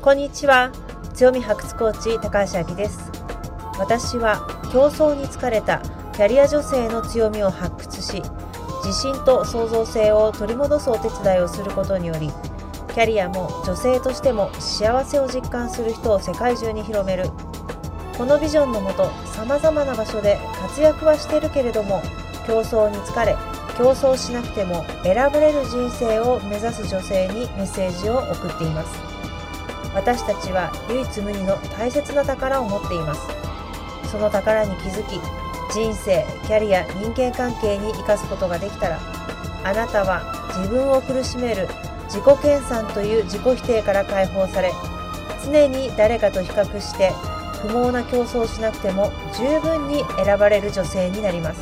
こんにちは。強み発掘コーチ高橋明です。私は競争に疲れたキャリア女性の強みを発掘し自信と創造性を取り戻すお手伝いをすることによりキャリアも女性としても幸せを実感する人を世界中に広める。このビジョンのもとさまざまな場所で活躍はしてるけれども競争に疲れ競争しなくても選ばれる人生を目指す女性にメッセージを送っています。私たちは唯一無二の大切な宝を持っています。その宝に気づき人生キャリア人間関係に生かすことができたらあなたは自分を苦しめる自己研鑽という自己否定から解放され常に誰かと比較して不毛な競争をしなくても十分に選ばれる女性になります。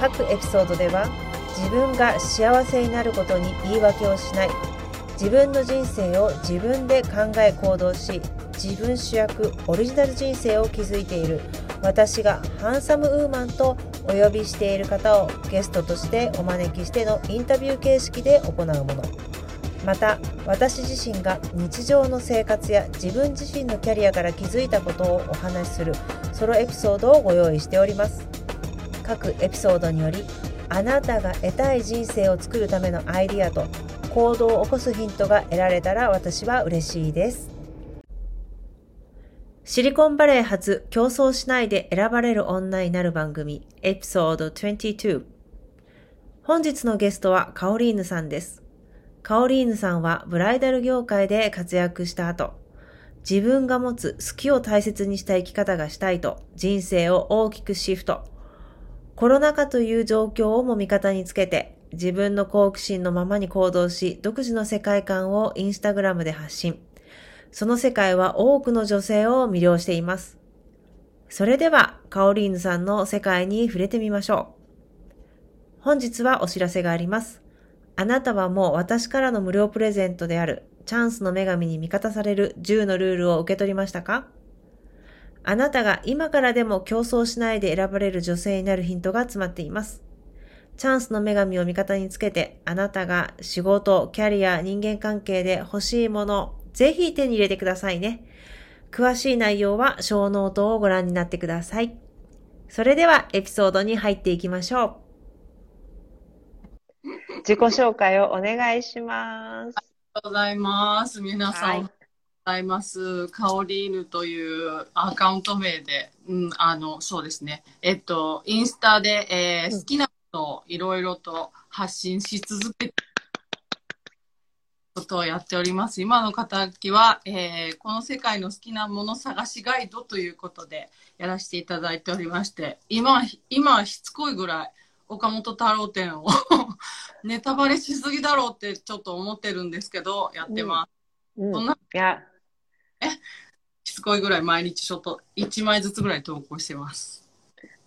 各エピソードでは自分が幸せになることに言い訳をしない自分の人生を自分で考え行動し自分主役オリジナル人生を築いている。私がハンサムウーマンとお呼びしている方をゲストとしてお招きしてのインタビュー形式で行うもの。また私自身が日常の生活や自分自身のキャリアから気づいたことをお話しするソロエピソードをご用意しております。各エピソードによりあなたが得たい人生を作るためのアイディアと行動を起こすヒントが得られたら私は嬉しいです。シリコンバレー発競争しないで選ばれる女になる番組エピソード22本日のゲストはカオリーヌさんです。カオリーヌさんはブライダル業界で活躍した後自分が持つ好きを大切にした生き方がしたいと人生を大きくシフト。コロナ禍という状況をも味方につけて、自分の好奇心のままに行動し、独自の世界観をインスタグラムで発信。その世界は多くの女性を魅了しています。それでは、カオリーヌさんの世界に触れてみましょう。本日はお知らせがあります。あなたはもう私からの無料プレゼントであるチャンスの女神に味方される10のルールを受け取りましたか？あなたが今からでも競争しないで選ばれる女性になるヒントが詰まっています。チャンスの女神を味方につけて、あなたが仕事、キャリア、人間関係で欲しいもの、ぜひ手に入れてくださいね。詳しい内容は小ノートをご覧になってください。それではエピソードに入っていきましょう。自己紹介をお願いします。ありがとうございます。皆さん、はいざいます。カオリーヌというアカウント名で、うん、あの、そうですね。えっと、インスタで、えー、好きなことをいろいろと発信し続けて、ことをやっております。今の形は、えー、この世界の好きなもの探しガイドということでやらせていただいておりまして、今、今しつこいぐらい岡本太郎展を ネタバレしすぎだろうってちょっと思ってるんですけど、やってます。うん、そんないや、しつこいぐらい毎日ちょっと1枚ずつぐらい投稿してます。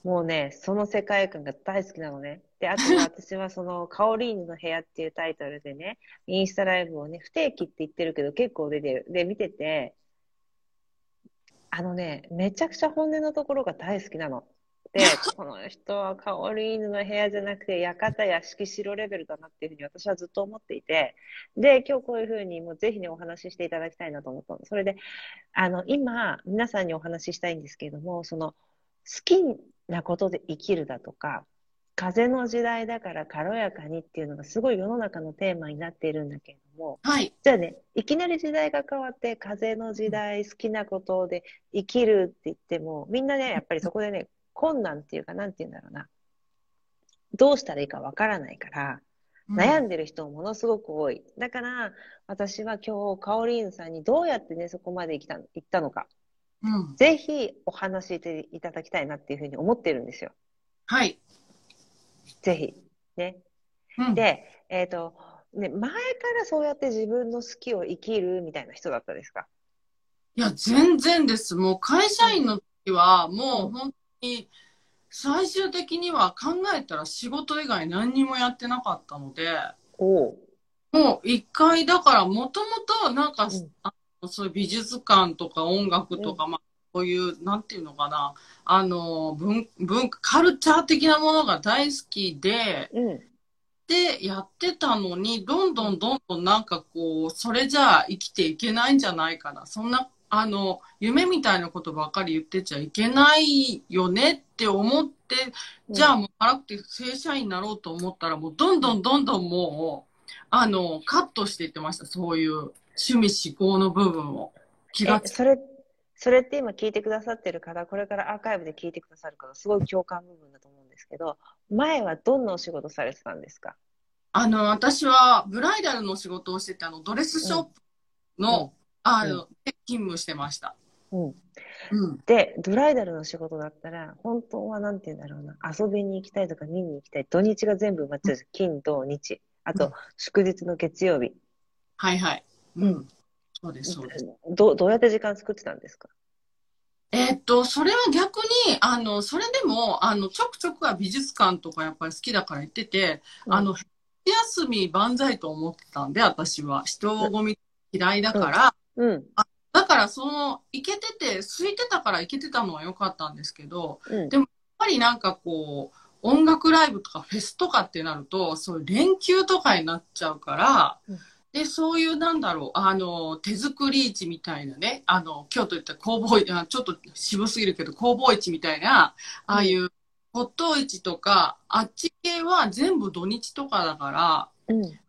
もうね、その世界観が大好きなのね。で、あとは 私はその、カオリーヌの部屋っていうタイトルでね、インスタライブをね、不定期って言ってるけど結構出てる。で、見てて、あのね、めちゃくちゃ本音のところが大好きなの。で、この人はカオリーヌの部屋じゃなくて、館や敷城レベルだなっていうふうに私はずっと思っていて、で、今日こういうふうにもうぜひね、お話ししていただきたいなと思ったの。それで、あの、今、皆さんにお話ししたいんですけれども、その、好きなことで生きるだとか、風の時代だから軽やかにっていうのがすごい世の中のテーマになっているんだけれども、はい、じゃあね、いきなり時代が変わって風の時代、好きなことで生きるって言っても、みんなね、やっぱりそこでね、困難っていうか、なんて言うんだろうな。どうしたらいいかわからないから、悩んでる人もものすごく多い。だから、私は今日、カオリーヌさんにどうやってね、そこまで行った行ったのか、うん、ぜひお話ししていただきたいなっていうふうに思ってるんですよ。はい。ぜひ。ね。うん、で、えっ、ー、と、ね、前からそうやって自分の好きを生きるみたいな人だったですか？いや、全然です。もう会社員の時は、もう本に最終的には考えたら仕事以外何にもやってなかったので、もう一回だからもともとなんか、うん、あそういう美術館とか音楽とか、うん、まあこういうなんていうのかなあの文文カルチャー的なものが大好きで、うん、て、やってたのに、どんどんどんどんなんかこう、それじゃあ生きていけないんじゃないかな。そんな、あの、夢みたいなことばっかり言ってちゃいけないよねって思って、じゃあもう辛くて正社員になろうと思ったら、もうどんどんどんどんもう、あの、カットしていってました。そういう趣味思考の部分を。気がえ、それ、それって今聞いてくださってる方、これからアーカイブで聞いてくださる方、すごい共感部分だと思うんですけど、前はどんなお仕事されてたんですか？あの、私はブライダルの仕事をしてて、あの、ドレスショップの、あの、で勤務してました。うん。うん。で、ドライダルの仕事だったら、本当はなんて言うんだろうな、遊びに行きたいとか見に行きたい、土日が全部埋まっちゃう金、土、日。あうんと、祝日の月曜日。はいはい。ううんん。そうです、そうです。どどうやって時間作ってたんですか？えーっと、それは逆に、あの、それでも、あの、ちょくちょくは美術館とかやっぱり好きだから行ってて、うんあの、夏休み万歳と思ってたんで、私は。人混み嫌いだから、うん。だからその、行けてて、空いてたから行けてたのは良かったんですけど、うん。でやっぱりなんかこう、音楽ライブとかフェスとかってなると、そういう連休とかになっちゃうから、うんで、そういうなんだろう、あの、手作り市みたいなね、あの、京都行った工房ちょっと渋すぎるけど、工房市みたいな、ああいう骨董市とか、あっち系は全部土日とかだから、うん。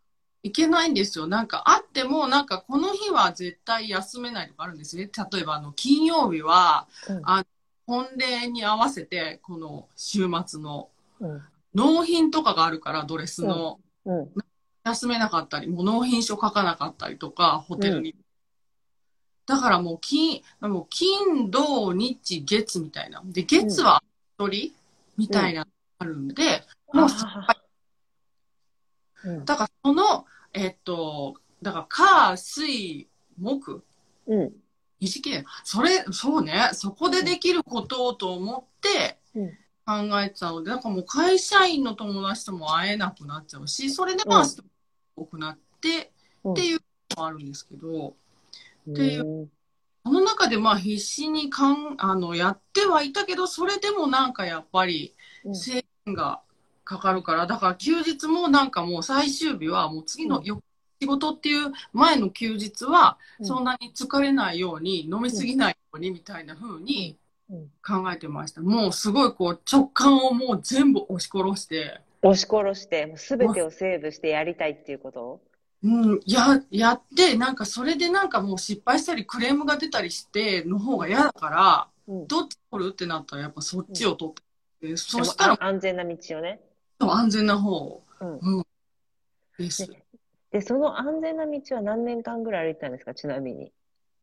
行けないんですよ。なんかあっても、なんかこの日は絶対休めないとかあるんですね。例えばあの、金曜日は、うんあ本礼に合わせて、この週末のうん。納品とかがあるから、ドレスの、うん。休めなかったり、もう納品書書かなかったりとか、ホテルに。だからもう金、もう金、土、日、月みたいな。で、月は一人みたいなのがあるんで、もうあーうん。だからその、えっと、だから、火、水、木、うん。短い。それ、そうね、そこでできることをと思ってうん考えてたので、だからもう会社員の友達とも会えなくなっちゃうし、それでまあ、うん多くなって、うん。っていうのもあるんですけど、うんていうその中でまあ必死にかん、あの、やってはいたけど、それでもなんかやっぱりうん。制限がかかるから、だから休日もなんかもう最終日はもう次のよ、仕事っていう前の休日はうん。そんなに疲れないように、飲みすぎないようにみたいな風にうん。考えてました。もうすごいこう直感をもう全部押し殺して、押し殺して、もうすべてをセーブしてやりたいっていうこと？うん、や、やって、なんかそれでなんかもう失敗したりクレームが出たりしての方が嫌だから、うん。どっち取る？ってなったらやっぱそっちを取って、でそでもしたらあ安全な道をね。安全な方うん。です。で、その安全な道は何年間ぐらい歩いてたんですか、ちなみに。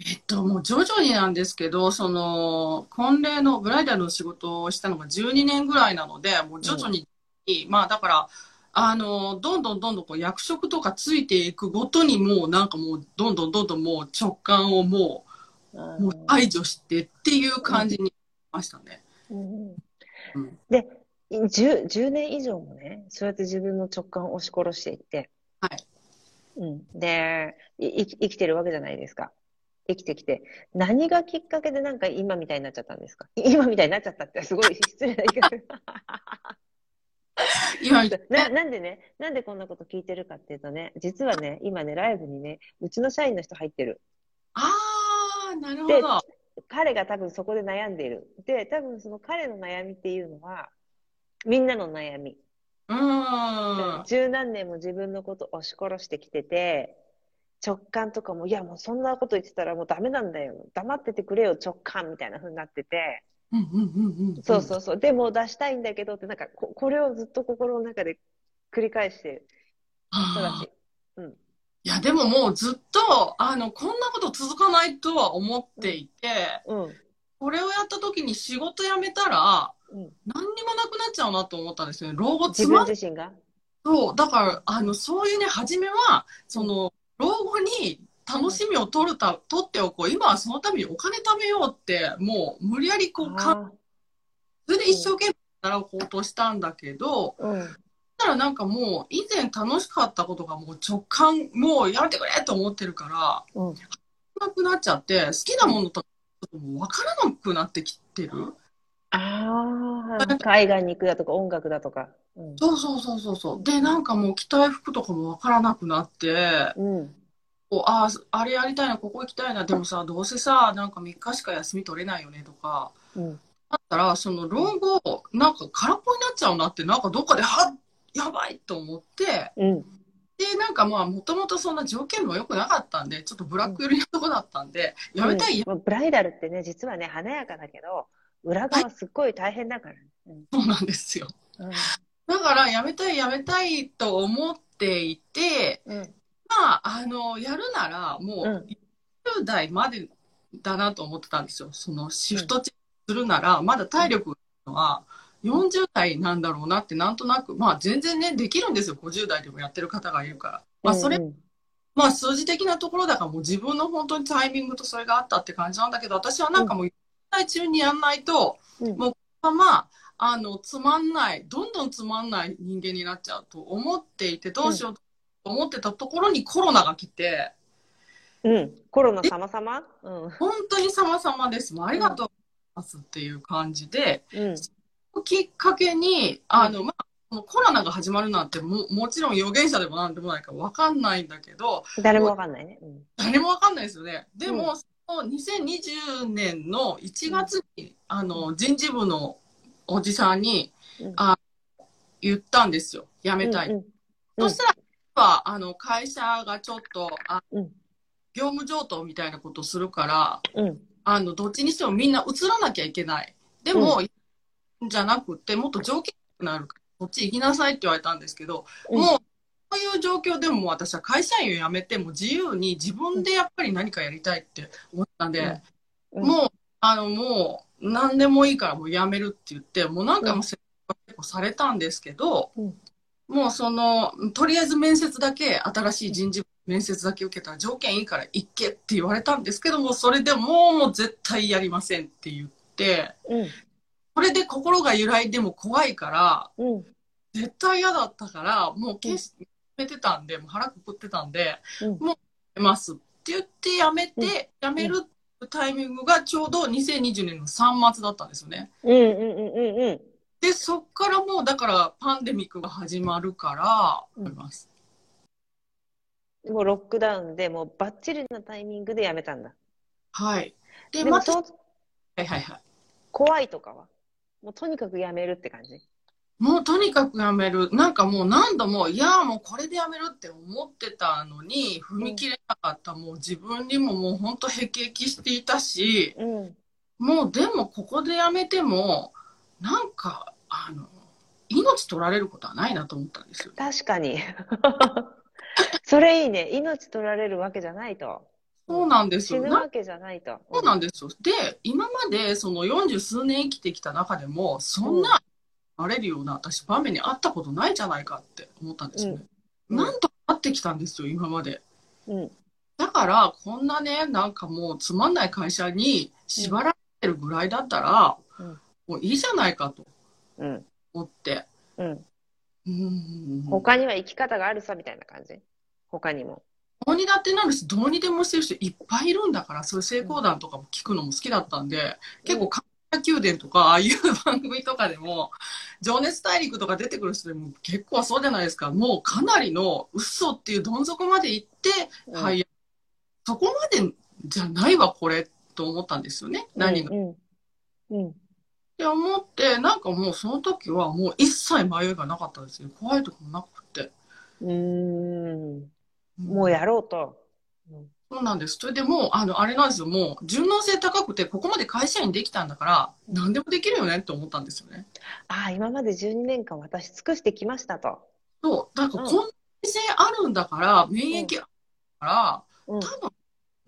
えっと、もう徐々になんですけど、その、婚礼のブライダルの仕事をしたのが12年ぐらいなので、もう徐々に、まあだから、あの、どんどんどんどんこう役職とかついていくごとにもうなんかもうどんどんどんどんもう直感をもあう、もう排除してっていう感じにましたね。うんうんで、10、10年以上もね、そうやって自分の直感を押し殺していって、はい。うん。で、い生き生きてるわけじゃないですか。生きてきて。何がきっかけでなんか今みたいになっちゃったんですか？今みたいになっちゃったってすごい失礼だけど。今、な、なんでね、なんでこんなこと聞いてるかっていうとね、実はね、今ね、ライブにね、うちの社員の人入ってる。ああ、なるほでど。彼が多分そこで悩んでいる。で、多分その彼の悩みっていうのは、みんなの悩み。うーん。十何年も自分のことを押し殺してきてて、直感とかも、いやもうそんなこと言ってたらもうダメなんだよ。黙っててくれよ、直感みたいな風になってて。うんうんうんうん。そうそうそう。でも出したいんだけどって、なんかこ、これをずっと心の中で繰り返してる人だあーし。うん。いや、でももうずっと、あの、こんなこと続かないとは思っていて、うん。これをやった時に仕事辞めたら、うん。何にもなくなっちゃうなと思ったんですよね。老後つまん自身が？そう。だから、あの、そういうね、初めは、その、老後に楽しみを取るた、取っておこう。今はそのためにお金貯めようって、もう無理やりこう、か、あそれで一生懸命習おうとしたんだけど、ーうん。たらなんかもう、以前楽しかったことがもう直感、もうやめてくれと思ってるから、うん。なくなっちゃって、好きなものとかもう分からなくなってきてる。ああ、海外に行くだとか音楽だとか。うん。そうそうそうそうそう。で、なんかもう着たい服とかもわからなくなって、うん。こうああ、あれやりたいな、ここ行きたいな、でもさ、どうせさ、なんか3日しか休み取れないよねとか、うん。だったら、その老後、なんか空っぽになっちゃうなって、なんかどっかで、はっ、やばいと思って、うん。で、なんかまあ、もともとそんな条件も良くなかったんで、ちょっとブラック寄りのとこだったんで、やめたい、うんブライダルってね、実はね、華やかだけど、裏側すっごい大変だからね。うんそうなんですよ。だから、やめたい、やめたいと思っていて、うん。まあ、あの、やるなら、もうんう、10代までだなと思ってたんですよ。その、シフトチェンジするなら、まだ体力は40代なんだろうなって、なんとなく、まあ、全然ね、できるんですよ。50代でもやってる方がいるから。まあ、それ、うんまあ、数字的なところだから、もう自分の本当にタイミングとそれがあったって感じなんだけど、私はなんかもう、40代中にやんないと、うんもう、まあ、あの、つまんない、どんどんつまんない人間になっちゃうと思っていて、どうしようと思ってたところにコロナが来て、うん。コロナ様々？うん。本当に様々です。もうありがとうございますっていう感じで、うん。きっかけに、あの、まあ、このコロナが始まるなんても、もちろん予言者でもなんでもないからわかんないんだけど、誰もわかんないね。うん。誰もわかんないですよね。でも、うその2020年の1月に、あの、人事部のおじさんに、うんあ言ったんですよ。辞めたい。うんうんそしたら、はあの、会社がちょっと、あうん。業務上等みたいなことをするから、うん。あの、どっちにしてもみんな移らなきゃいけない。でも、じゃなくて、もっと条件がなるから、こっち行きなさいって言われたんですけど、うん。もう、そういう状況でももう私は会社員を辞めて、もう自由に自分でやっぱり何かやりたいって思ったんで、うん。もう、あの、もう、何でもいいからもう辞めるって言って、もう何回も説明結構されたんですけど、うんもうその、とりあえず面接だけ、新しい人事面接だけ受けたら条件いいから行けって言われたんですけども、それでもうもう絶対やりませんって言って、うん。これで心が揺らいでも怖いから、うん。絶対嫌だったから、もう決してやめてたんで、もう腹くくってたんで、うんもうやめますって言ってやめて、やめるタイミングがちょうど2020年の3月だったんですよね。うんうんうんうんうん。で、そっからもうだからパンデミックが始まるから、うん思います。もうロックダウンでもうバッチリなタイミングでやめたんだ。はい。で、でもまた、はいはいはい。怖いとかはもうとにかくやめるって感じ？もうとにかくやめる。なんかもう何度も、いや、もうこれでやめるって思ってたのに、踏み切れなかった。もう自分にももう本当へきへきしていたし、うん。もうでもここでやめても、なんか、あの、命取られることはないなと思ったんですよ。確かに。それいいね。命取られるわけじゃないと。そうなんですよ。な死ぬわけじゃないと。そうなんですよ。で、今までその40数年生きてきた中でも、そんな、なれるような私場面にあったことないじゃないかって思ったんですよね。うんなんとかなってきたんですよ、今まで。うん。だから、こんなね、なんかもうつまんない会社に縛られてるぐらいだったら、うんもういいじゃないかとうん。思って。うん。うん。他には生き方があるさみたいな感じ？他にも。どうにだってなるし、どうにでもしてる人いっぱいいるんだから、そういう成功談とかも聞くのも好きだったんで、結構、神田宮殿とか、ああいう番組とかでも、情熱大陸とか出てくる人でも結構そうじゃないですか。もうかなりの嘘っていうどん底まで行って、うんはい、そこまでじゃないわ、これ、と思ったんですよね。何が。っうん。うん。て思って、なんかもうその時はもう一切迷いがなかったですよ。怖いとかもなくて。うーん。もうやろうと。そうなんです。それでもう、あの、あれなんですよ。もう、順応性高くて、ここまで会社員できたんだから、何でもできるよねって思ったんですよね。ああ、今まで12年間私尽くしてきましたと。そう。だから、うんこんな性あるんだから、免疫あるから、うん。多分、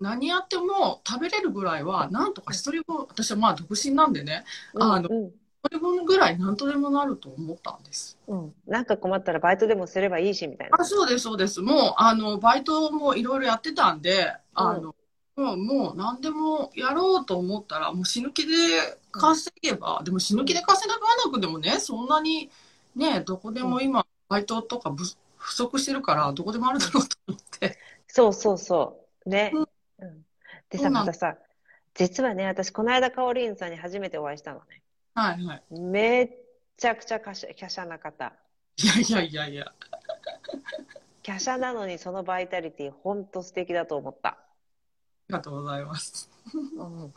何やっても食べれるぐらいは、なんとか一人分、私はまあ独身なんでね、あのうん。一人分ぐらいなんとでもなると思ったんです。うん。なんか困ったらバイトでもすればいいし、みたいな。あ、そうです、そうです。もう、あの、バイトもいろいろやってたんで、あの、もう、もう何でもやろうと思ったら、もう死ぬ気で稼げば、でも死ぬ気で稼がなくてもね、そんなに、ね、どこでも今、バイトとか不不足してるから、どこでもあるだろうと思って。そうそうそう。ね。うんうん。でさ、またさ、実はね、私、この間、カオリーンさんに初めてお会いしたのね。はいはい。めっちゃくちゃ華奢な方。いやいやいやいや。華奢なのにそのバイタリティ、ほんと素敵だと思った。ありがとうございます。うん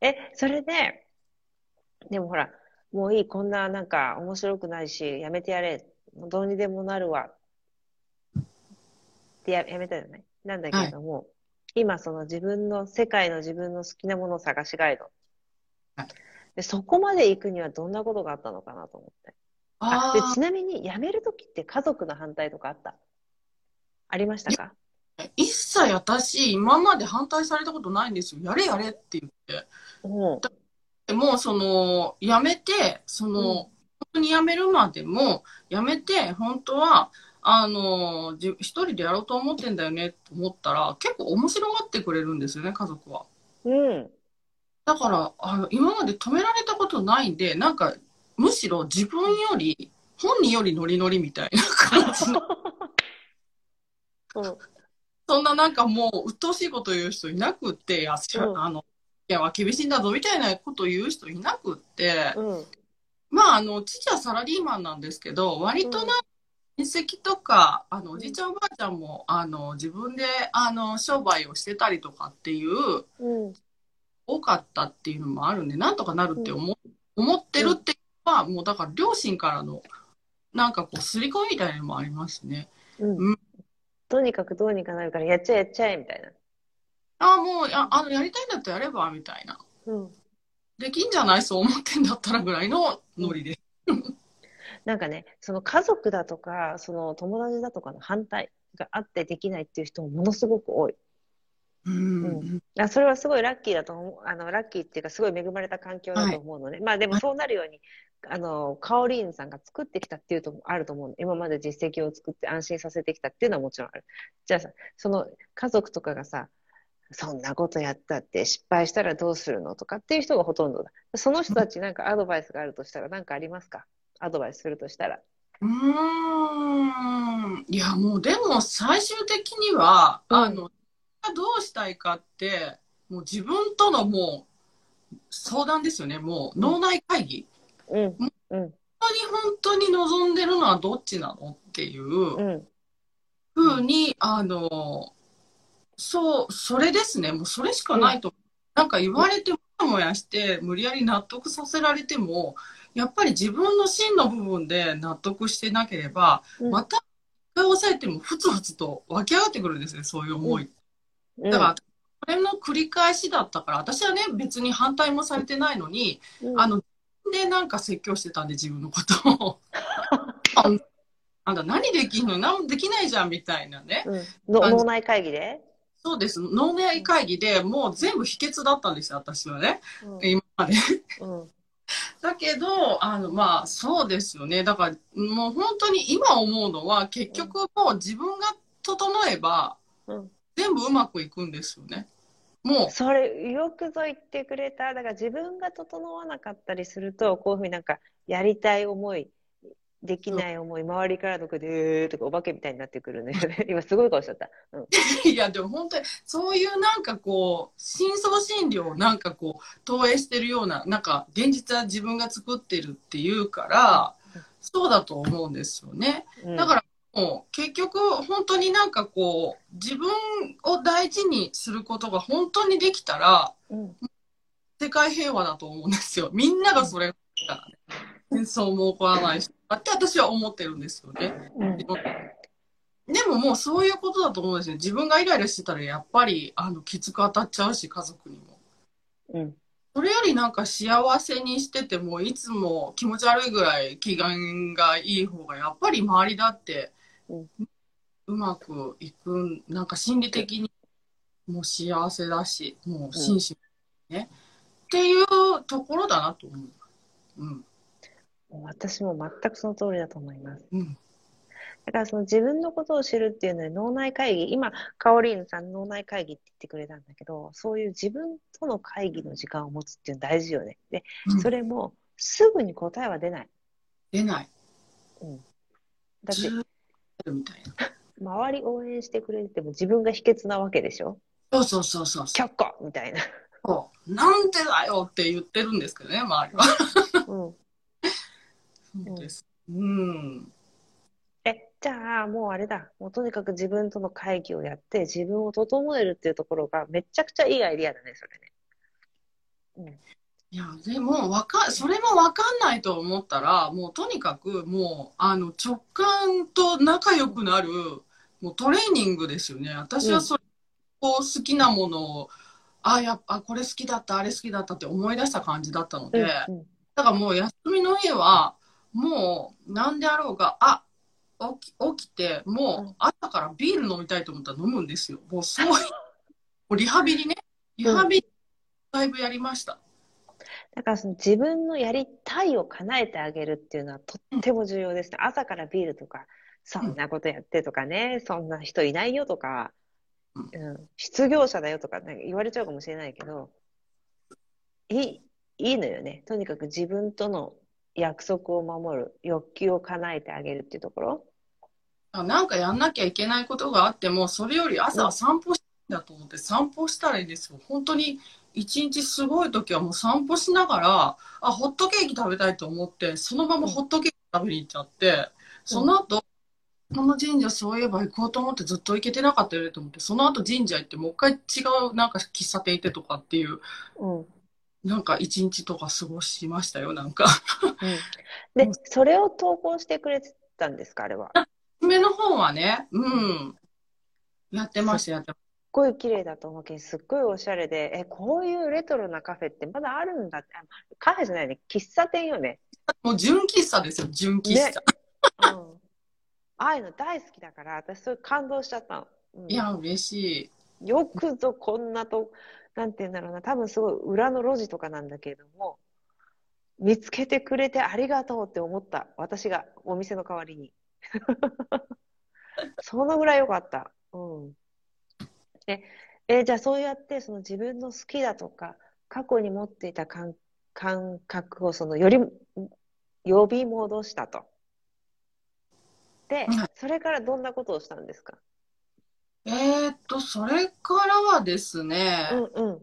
え、それで、でもほら、もういい、こんななんか面白くないし、やめてやれ、どうにでもなるわ。ってややめたじゃない？なんだけれども、今その自分の、世界の自分の好きなものを探しガイド。はいでそこまで行くにはどんなことがあったのかなと思って。ああでちなみに辞めるときって家族の反対とかあった？ありましたか？あ、一切私、今まで反対されたことないんですよ。やれやれって言って。うん。でも、その、やめて、その、うん本当にやめるまでも、やめて、本当は、あの、じ一人でやろうと思ってんだよねと思ったら、結構面白がってくれるんですよね、家族は。うん。だから、あの、今まで止められたことないんで、なんか、むしろ自分より、本人よりノリノリみたいな感じの、うん。そんななんかもう、鬱陶しいこと言う人いなくって、いや、しうんあの、いや、厳しいんだぞみたいなこと言う人いなくって、うん。まあ、あの、父はサラリーマンなんですけど、割とな、親戚とか、あの、おじいちゃんおばあちゃんも、あの、自分で、あの、商売をしてたりとかっていう、うん。多かったっていうのもあるんで、なんとかなるって思,、思ってるっていうのは、もうだから両親からの、なんかこう、刷り込みみたいなのもありますね。うんうんとにかくどうにかなるから、やっちゃえやっちゃえみたいな。ああ、もう、ああの、やりたいんだったらやれば、みたいな。うん。できんじゃない？そう思ってんだったらぐらいのノリです。なんかね、その家族だとか、その友達だとかの反対があってできないっていう人もものすごく多い。うん。うんあそれはすごいラッキーだと思う、あの、ラッキーっていうかすごい恵まれた環境だと思うのね。まあでもそうなるように、あの、カオリーンさんが作ってきたっていうとあると思うの。今まで実績を作って安心させてきたっていうのはもちろんある。じゃあさ、その家族とかがさ、そんなことやったって失敗したらどうするの？とかっていう人がほとんどだ。その人たちなんかアドバイスがあるとしたら何かありますか？アドバイスするとしたら。うーん。いや、もうでも最終的には、うんあの、どうしたいかって、もう自分とのもう相談ですよね。もう脳内会議。うん、うん、本当に本当に望んでるのはどっちなのっていううん、ふうに、あの、そう、それですね。もうそれしかないと。なんか言われてもやもやして、無理やり納得させられても、やっぱり自分の真の部分で納得してなければ、うんまた一回押さえてもふつふつと湧き上がってくるんですね、そういう思い。うん。だから、これの繰り返しだったから、私はね、別に反対もされてないのに、うんあの、で、なんか説教してたんで、自分のことを。あんた何できんの？何もできないじゃんみたいなね。うん、の脳内会議で、そうです。脳内会議でもう全部秘訣だったんですよ、私はね。うん今まで。うん だけど、あの、まあ、そうですよね。だから、もう本当に今思うのは、結局もう自分が整えば、うん全部うまくいくんですよね。もう、それよくぞ言ってくれた。だから自分が整わなかったりすると、こういうふうになんかやりたい思い、できない思い、周りからの声で、えーとかお化けみたいになってくるんだよね。今すごい顔しちゃった。うん。いや、でも本当に、そういうなんかこう、深層心理をなんかこう、投影してるような、なんか、現実は自分が作ってるっていうから、そうだと思うんですよね。うんだから、もう結局、本当になんかこう、自分を大事にすることが本当にできたら、うん世界平和だと思うんですよ。みんながそれだったらね、戦争も起こらないし、って私は思ってるんですよね。うんでももうそういうことだと思うんですよ。自分がイライラしてたらやっぱりあのきつく当たっちゃうし、家族にも。うんそれよりなんか幸せにしてても、いつも気持ち悪いぐらい気分がいい方が、やっぱり周りだってうん、うまくいくん、なんか心理的にもう幸せだし、もう心身ね、っていうところだなと思う。うん。私も全くその通りだと思います。うん。だからその自分のことを知るっていうので脳内会議、今、カオリーヌさん脳内会議って言ってくれたんだけど、そういう自分との会議の時間を持つっていうの大事よね。で、うんそれもすぐに答えは出ない。出ない。だって、ずーっとみたいな。周り応援してくれても自分が秘訣なわけでしょ？そうそうそうそうそう。却下みたいな。そうなんでだよって言ってるんですけどね、周りは。うん。そうです。うん。え、じゃあ、もうあれだ。もうとにかく自分との会議をやって、自分を整えるっていうところがめちゃくちゃいいアイディアだね、それね。いや、でも、わか、それもわかんないと思ったら、もうとにかく、もう、あの、直感と仲良くなる、もうトレーニングですよね。私はそれ、こう、好きなものを、あ、やっぱ、これ好きだった、あれ好きだったって思い出した感じだったので、うん。うん。だからもう休みの日は、もう、なんであろうが、あ、起き、起きて、もう、朝からビール飲みたいと思ったら飲むんですよ。もう、そういう、もうリハビリね。リハビリ、だいぶやりました。だからその自分のやりたいを叶えてあげるっていうのはとっても重要ですね。朝からビールとか、そんなことやってとかね、そんな人いないよとか、うんうん、失業者だよとかなんか言われちゃうかもしれないけど、いい、いいのよね。とにかく自分との約束を守る、欲求を叶えてあげるっていうところ？あなんかやんなきゃいけないことがあっても、それより朝は散歩したいんだと思って散歩したらいいですよ。本当に一日すごい時はもう散歩しながら、あ、ホットケーキ食べたいと思って、そのままホットケーキ食べに行っちゃって、その後、この神社そういえば行こうと思ってずっと行けてなかったよねと思って、その後神社行ってもう一回違うなんか喫茶店行ってとかっていう、うん。うん。なんか一日とか過ごしましたよ、なんか。で、それを投稿してくれてたんですか、あれは？目の方はね、うん。やってました、やってましすっごい綺麗だと思うけど、すっごいおしゃれで、え、こういうレトロなカフェってまだあるんだって、あカフェじゃないね、喫茶店よね。た。もう純喫茶ですよ、純喫茶。ねうん。ああいうの大好きだから、私それ感動しちゃったの。うんいや、嬉しい。よくぞこんなと、なんて言うんだろうな、多分すごい裏の路地とかなんだけれども、見つけてくれてありがとうって思った。私がお店の代わりに。そのぐらい良かった。うん。え、え、じゃあそうやってその自分の好きだとか、過去に持っていた感感覚をそのより呼び戻したと。ではい、それからどんなことをしたんですか？えーっと、それからはですね、うんうん。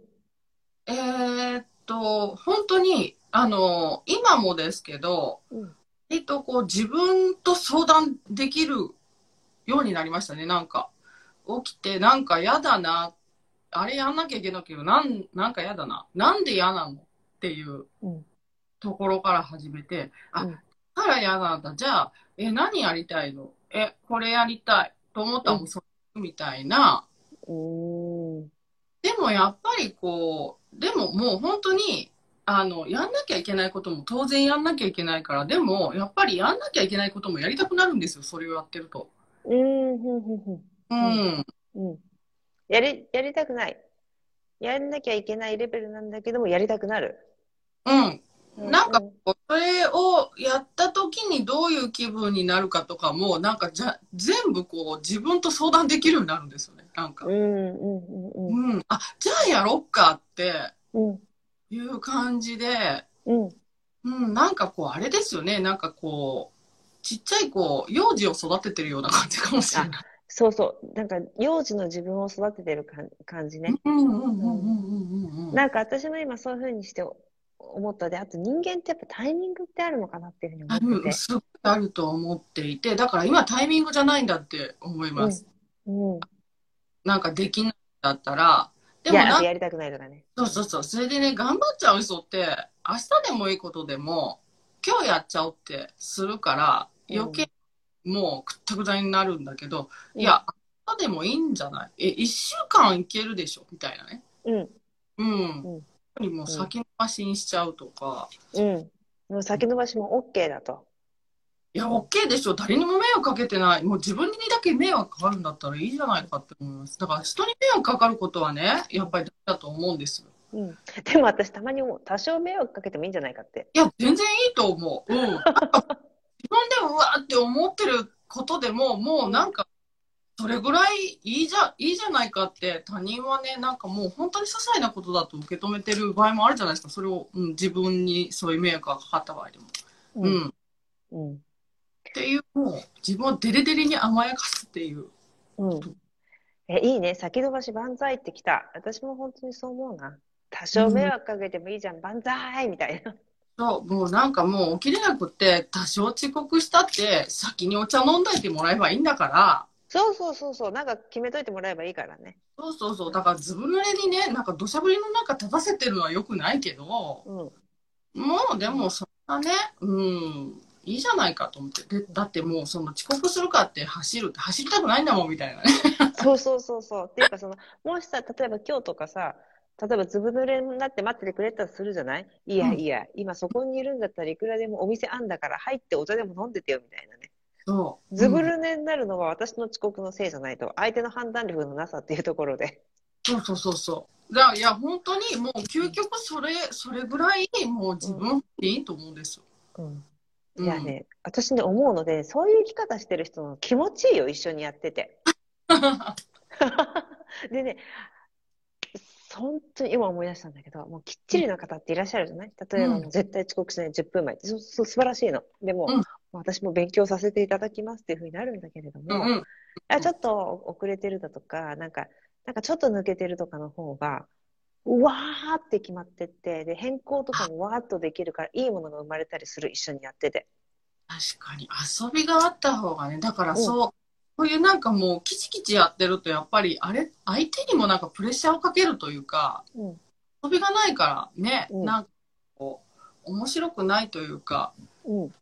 えーっと、本当に、あの、今もですけど、うんえっと、こう、自分と相談できるようになりましたね、なんか。起きて、なんか嫌だな、あれやんなきゃいけないけど、なん、なんか嫌だな。なんで嫌なのっていううんところから始めて、あ、うんだから嫌なんだ。じゃあ、え、何やりたいの？え、これやりたい。と思ったらもうそれみたいな。でもやっぱりこう、でももう本当に、あの、やんなきゃいけないことも当然やんなきゃいけないから、でもやっぱりやんなきゃいけないこともやりたくなるんですよ、それをやってると。うーん、ふんふんふん。うん。うん。やり、やりたくない。やんなきゃいけないレベルなんだけども、やりたくなる。うん。なんかそれをやった時にどういう気分になるかとかも、なんかじゃ、全部こう、自分と相談できるようになるんですよね、なんか。うん、うん、うん、うん。うん。あ、じゃあやろっかってうん、いう感じで、うん。うん、なんかこう、あれですよね。なんかこう、ちっちゃいこう、幼児を育ててるような感じかもしれない。そうそう。なんか、幼児の自分を育ててる感感じね。うんうんうんうんうんうん。なんか私も今そういうふうにして思ったで、あと人間ってやっぱタイミングってあるのかなっていうふうにあ思ってすごいあると思っていて、だから今タイミングじゃないんだって思います。うん。なんかできないんだったら、でもやりたくないとかね。そうそうそう。それでね、頑張っちゃう人って、明日でもいいことでも、今日やっちゃおうってするから、余計もうくったくたになるんだけど、いや、明日でもいいんじゃない？え、一週間いけるでしょ？みたいなね。うん、うん。うんもう先延ばしにしちゃうとか、うん。もう先延ばしも OK だと。いや、OK でしょ。誰にも迷惑かけてない。もう自分にだけ迷惑かかるんだったらいいじゃないかって思います。だから人に迷惑かかることはね、やっぱりだと思うんですよ。うん。でも私たまに思う。多少迷惑かけてもいいんじゃないかって。いや、全然いいと思う。うん。自分でうわーって思ってることでも、もうなんか、それぐらいいいじゃ、いいじゃないかって、他人はね、なんかもう本当に些細なことだと受け止めてる場合もあるじゃないですか。それを、うん、自分にそういう迷惑がかかった場合でも。う。ん。っうん。ていう、もう自分をデレデレに甘やかすっていう。うん。え、いいね。先延ばし万歳ってきた。私も本当にそう思うな。多少迷惑かけてもいいじゃん、万歳みたいな。そう、もうなんかもう起きれなくって、多少遅刻したって、先にお茶飲んどいてもらえばいいんだから、そうそうそうそう、なんか決めといてもらえばいいからね。そうそうそう、だからずぶ濡れにね、なんか土砂降りの中立たせてるのは良くないけど、うん。もうでもそんなね、うん、いいじゃないかと思って。でだってもうその遅刻するかって走るって走りたくないんだもんみたいなね。そうそうそうそう。っていうか、その、もしさ、例えば今日とかさ、例えばずぶ濡れになって待っててくれたとするじゃない？いやうんいや、今そこにいるんだったらいくらでもお店あんだから入ってお茶でも飲んでてよみたいなね。そう。ずぶうん濡れになるのは私の遅刻のせいじゃないと、相手の判断力のなさっていうところで。そうそうそうそう。だいや、本当にもう究極それ、それぐらいもう自分でいいと思うんですよ。うん。うんいやね、私ね、思うので、そういう生き方してる人の気持ちいいよ、一緒にやってて。でね、本当に今思い出したんだけど、もうきっちりな方っていらっしゃるじゃない？例えば、うんもう絶対遅刻しない10分前って、素晴らしいの。でも、うん私も勉強させていただきますっていうふうになるんだけれども、うんうん。あちょっと遅れてるだとか、なんか、なんかちょっと抜けてるとかの方が、うわーって決まってって、で、変更とかもわーっとできるから、いいものが生まれたりする、一緒にやってて。確かに遊びがあった方がね、だからそう、こういうなんかもうキチキチやってるとやっぱりあれ、相手にもなんかプレッシャーをかけるというか、うん。遊びがないからね、うんなんかこう、面白くないというか、うん。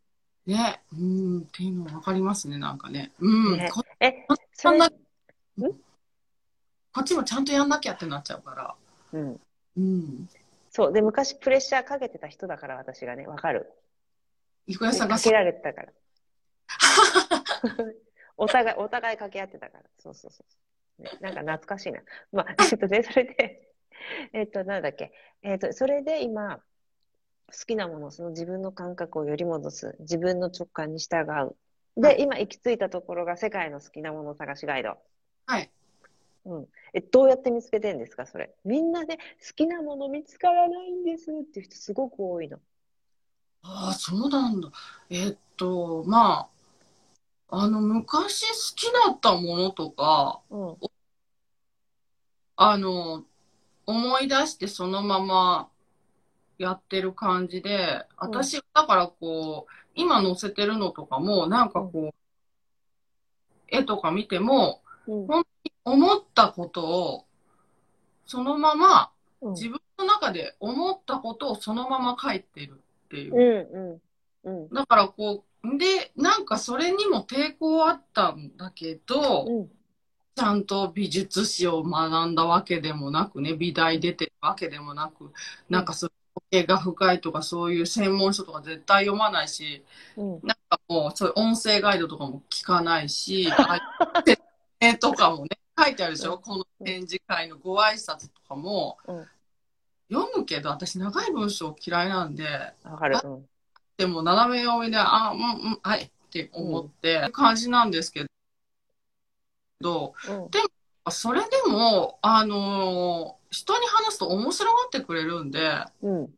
ね、うん、っていうの分かりますね、なんかね。うん、ねこえ、そんな、ん？こっちもちゃんとやんなきゃってなっちゃうから。うん。うん。そう。で、昔プレッシャーかけてた人だから、私がね、わかる。いくやさんがかけられてたから。お互い、お互い掛け合ってたから。そうそうそう。ね、なんか懐かしいな。まあ、えっとね、それで、えっと、なんだっけ。えっと、それで今、好きなもの、その自分の感覚をより戻す。自分の直感に従う。はで、今行き着いたところが世界の好きなもの探しガイド。はい。うん。え、どうやって見つけてんですか、それ。みんなで好きなもの見つからないんですっていう人すごく多いの。ああ、そうなんだ。えっと、まあ、あの、昔好きだったものとか、うん。あの、思い出してそのままやってる感じで、私、だからこう、今載せてるのとかも、なんかこう、絵とか見ても、うん。思ったことを、そのまま、うん。自分の中で思ったことをそのまま書いてるっていうう。ん。うん。うん。だからこう、で、なんかそれにも抵抗あったんだけど、うん。ちゃんと美術史を学んだわけでもなくね、美大出てるわけでもなく、なんかそういう統計が深いとかそういう専門書とか絶対読まないし、うん。なんかもうそういう音声ガイドとかも聞かないし、あ説明とかもね、書いてあるでしょ、この展示会のご挨拶とかも、うん読むけど、私長い文章嫌いなんで、わかる。うん。でも斜め読みで、あ、うん、うん、はいって思って、感じなんですけど、うん。それでも、あのー人に話すと面白がってくれるんで、うん。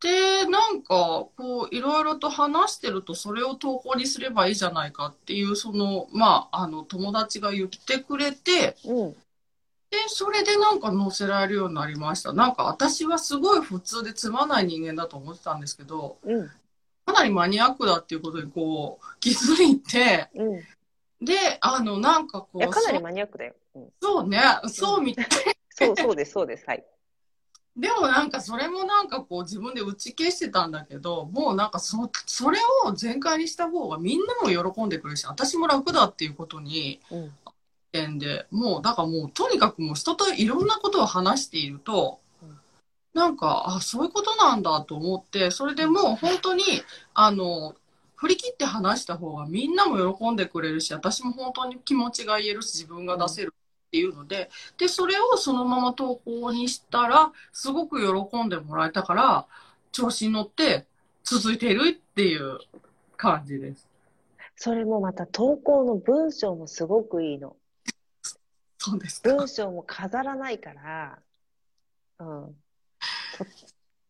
で、なんか、こう、いろいろと話してると、それを投稿にすればいいじゃないかっていう、その、まあ、あの、友達が言ってくれて、うん。で、それでなんか載せられるようになりました。なんか私はすごい普通でつまない人間だと思ってたんですけど、うん。かなりマニアックだっていうことにこう、気づいて、うん。で、あの、なんかこう、かなりそマニアックだよ。うん。そうね、そうみたい。そう、そうです、そうです。はい。でもなんかそれもなんかこう自分で打ち消してたんだけど、もうなんかそ、それを全開にした方がみんなも喜んでくれるし、私も楽だっていうことに、うん。点で、もう、だからもうとにかくもう人といろんなことを話しているとうん、なんか、あ、そういうことなんだと思って、それでもう本当に、あの、振り切って話した方がみんなも喜んでくれるし、私も本当に気持ちが言えるし、自分が出せるっていうので、で、それをそのまま投稿にしたら、すごく喜んでもらえたから、調子に乗って続いているっていう感じです。それもまた投稿の文章もすごくいいの。そうですか。文章も飾らないから、うん。と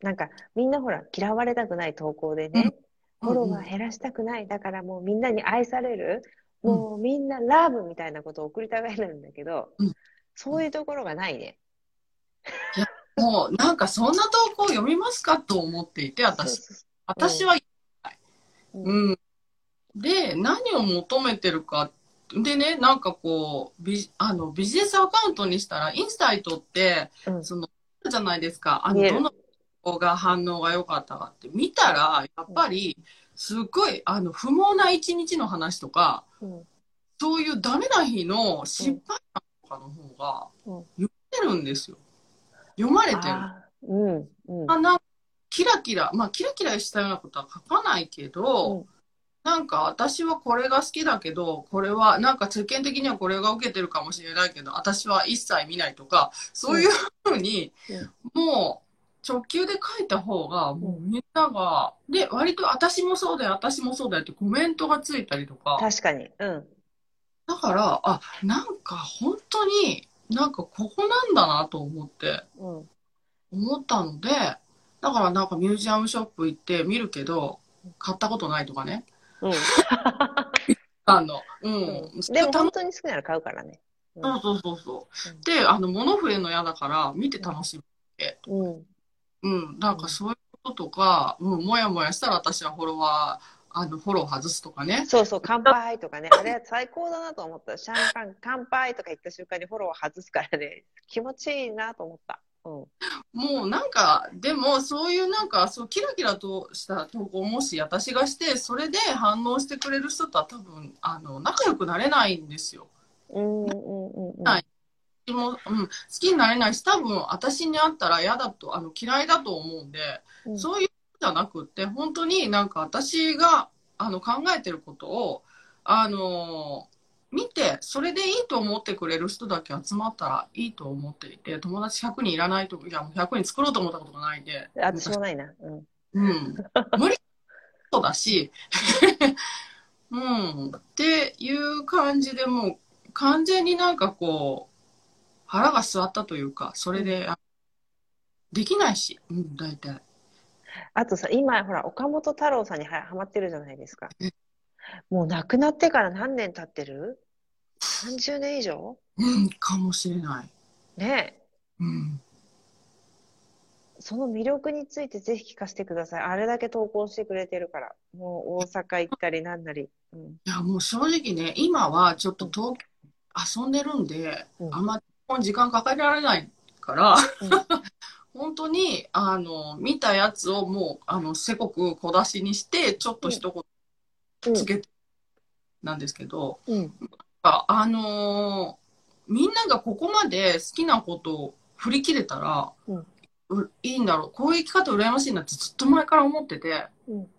なんか、みんなほら、嫌われたくない投稿でね、フォロワー減らしたくない。だからもうみんなに愛される。うんもうみんなラブみたいなことを送りたがるんだけど、うんそういうところがないね。もうなんかそんな投稿読みますかと思っていて、私。私は、ううんうん。で、何を求めてるか。でね、なんかこう、ビあのビジネスアカウントにしたら、インスタイトって、うんその、じゃないですか。あの、どの子が反応が良かったかって見たら、やっぱり、すっごい、あの、不毛な一日の話とか、うん。そういうダメな日の失敗談とかの方がうん、読めるんですよ。読まれてる。うんうん。あなんかキラキラ、まあ、キラキラしたようなことは書かないけど、うん。なんか私はこれが好きだけど、これは、なんか世間的にはこれが受けてるかもしれないけど、私は一切見ないとか、そういうふうに、もう直球で書いた方が、もうみんなが、で、割と私もそうだよ、私もそうだよってコメントがついたりとか、確かに。うん。だから、あ、なんか本当になんかここなんだなと思って、うん。思ったので、だからなんかミュージアムショップ行って見るけど、買ったことないとかね。うん。あの、うん。でもた本当に好きなら買うからね。そうそうそうそう。う。ん。で、あの、物増えるの嫌だから見て楽しむ。うんうん。なんかそういうこととか、うん、もやもやしたら私はフォロワー、あの、フォロー外すとかね。そうそう、乾杯とかね、あれは最高だなと思った。シャンパン、乾杯とか言った瞬間にフォロー外すからね、気持ちいいなと思った。うん。もうなんか、でもそういうなんか、そう、キラキラとした投稿をもし私がして、それで反応してくれる人とは多分、あの、仲良くなれないんですよ。うんうんうんうん。も、うん、好きになれないし、多分私に会ったら嫌だと、あの、嫌いだと思うんで、うんそういうじゃなくって、本当になんか私が、あの、考えてることを、あの見て、それでいいと思ってくれる人だけ集まったらいいと思っていて、友達100人いらないと、いや、もう100人作ろうと思ったことがないんで、私もないな。うん。うん。無理そうだし、うん。っていう感じでもう、完全になんかこう、腹が据わったというか、それで、あできないし、うん、大体。あとさ、今、ほら、岡本太郎さんにはハマってるじゃないですかえ。もう亡くなってから何年経ってる ?30 年以上？うん、かもしれない。ねうん。え。その魅力についてぜひ聞かせてください。あれだけ投稿してくれてるから。もう大阪行ったりなんなり。うん。いや、もう正直ね、今はちょっと東京遊んでるんで、うんあんまり時間かけられないから、うん 本当に、あの、見たやつをもう、あの、せこく小出しにして、ちょっと一言つけて、なんですけど、うん。ああのーみんながここまで好きなことを振り切れたら、うんういいんだろう。こういう生き方羨ましいなってずっと前から思ってて、うん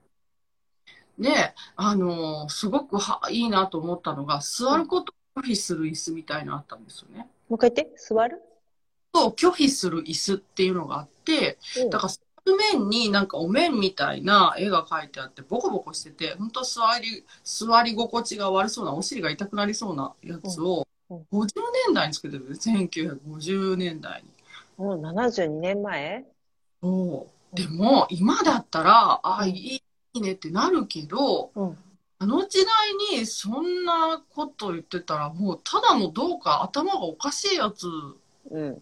で、あのーすごくはいいなと思ったのが、座ることを拒否する椅子みたいなのあったんですよね。もう一回言って。座る？と拒否する椅子っていうのがあって、うんだから座る面になんかお面みたいな絵が描いてあって、ボコボコしてて、本当座り、座り心地が悪そうな、お尻が痛くなりそうなやつを、うんうん50年代に作ってるんです。1950年代に。もう72年前？そうでも、今だったら、あいいねってなるけど、うん。あの時代にそんなこと言ってたら、もうただのどうか頭がおかしいやつっうん。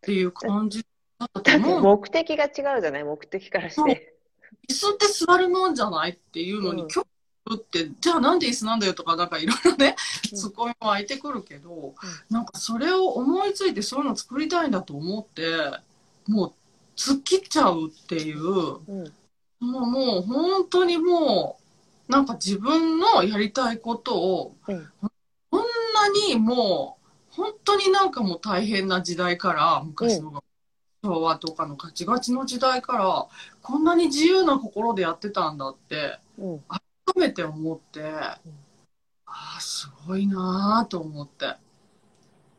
ていう感じだったと思う。目的が違うじゃない？目的からして。椅子って座るもんじゃないっていうのに、うん拒否するって、じゃあなんで椅子なんだよとか、なんかいろいろね、うんツッコミも湧いてくるけど、なんかそれを思いついてそういうの作りたいんだと思って、もう突っ切っちゃうっていう、うん。もうもう本当にもう、なんか自分のやりたいことを、うんこんなにもう、本当になんかもう大変な時代から、昔の昭和とかのガチガチの時代から、こんなに自由な心でやってたんだって、うん。改めて思って、ああ、すごいなぁと思って。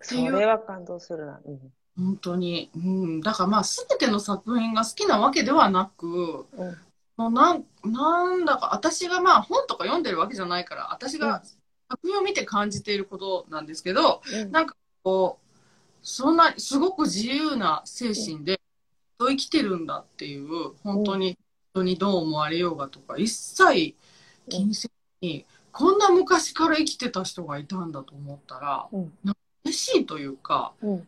それは感動するな。うん。本当に。うん。だからまあ、すべての作品が好きなわけではなく、うん。もうなん、なんだか、私がまあ本とか読んでるわけじゃないから、私うんが作品を見て感じていることなんですけど、うんなんかこう、そんな、すごく自由な精神で、どう生きてるんだっていう、本当に、人にどう思われようがとか、一切気にせずに、こんな昔から生きてた人がいたんだと思ったら、うん。嬉しいというか、うん。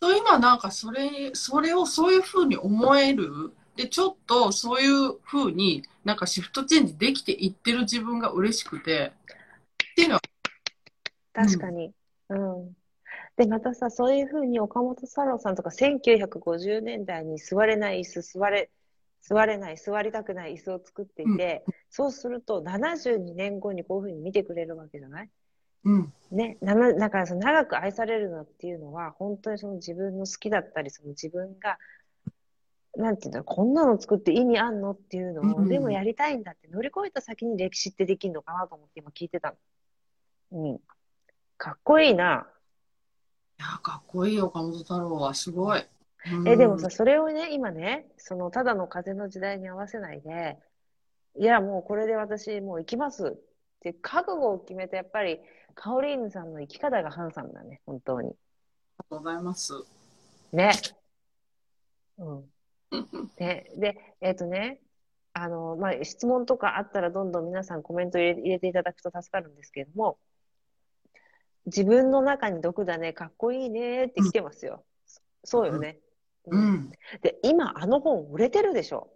と今なんかそれ、それをそういうふうに思える。で、ちょっとそういうふうになんかシフトチェンジできていってる自分が嬉しくて、っていうのは、確かに。うん。で、またさ、そういうふうに岡本太郎さんとか1950年代に座れない椅子、座れ、座れない、座りたくない椅子を作っていて、そうすると72年後にこういうふうに見てくれるわけじゃない？うん、ね、ななだからその長く愛されるのっていうのは、本当にその自分の好きだったり、その自分が、なんていうんだこんなの作って意味あんのっていうのを、うんでもやりたいんだって乗り越えた先に歴史ってできるのかなと思って今聞いてたの。うん。かっこいいな。いや、かっこいい岡本太郎はすごい。うんえ、でもさ、それをね、今ね、その、ただの風の時代に合わせないで、いや、もうこれで私、もう行きますって覚悟を決めて、やっぱり、カオリーヌさんの生き方がハンサムだね、本当に。ありがとうございます。ね。うん。ね、で、えっ、とね、あの、まあ、質問とかあったらどんどん皆さんコメント入れ入れていただくと助かるんですけれども、自分の中に毒だね、かっこいいねって来てますよ。そうよね。ううんん。で、今、あの本売れてるでしょ。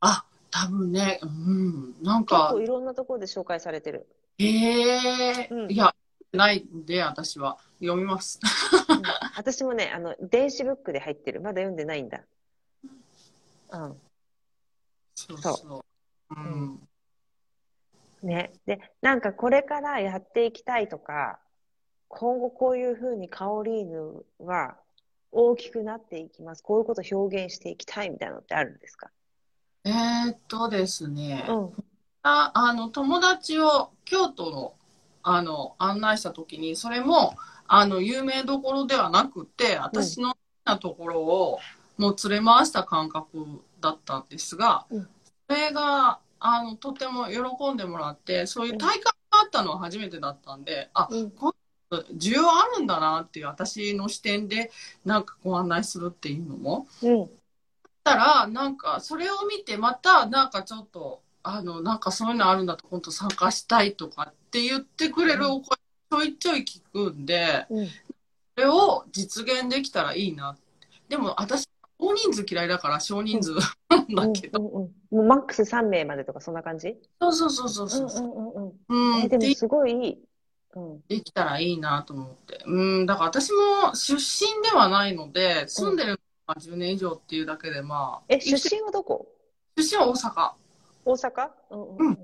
あ、多分ね、うん。なん結か構、いろんなところで紹介されてる。へえ、うんいや、ないんで、私は。読みます。うん私もね、あの、電子ブックで入ってる。まだ読んでないんだ。うん。そうそうそう。うん。ね。で、なんかこれからやっていきたいとか、今後こういうふうにカオリーヌは大きくなっていきます。こういうことを表現していきたいみたいなのってあるんですか？えーっとですね、うん。あ、あの、友達を京都の、あの、案内したときに、それも、あの、有名どころではなくて、私の好きなところを、もう連れ回した感覚だったんですが、うんそれが、あの、とても喜んでもらって、そういう体感があったのは初めてだったんで、あ、うん。需要あるんだなっていう私の視点でなんかご案内するっていうのも。うん。たら、なんかそれを見てまたなんかちょっと、あの、なんかそういうのあるんだと本当参加したいとかって言ってくれるお声ちょいちょい聞くんで、うん。それを実現できたらいいなって。でも私、大人数嫌いだから少人数なん だけど。うんうんうんもうマックス3名までとかそんな感じ？そうそうそうそううんそうう。んうんうん。うん、え、ででもすごい。うん。できたらいいなと思って。うん、だから私も出身ではないので、住んでるのが10年以上っていうだけで、まあ。え、出身はどこ？出身は大阪。大阪？うんうん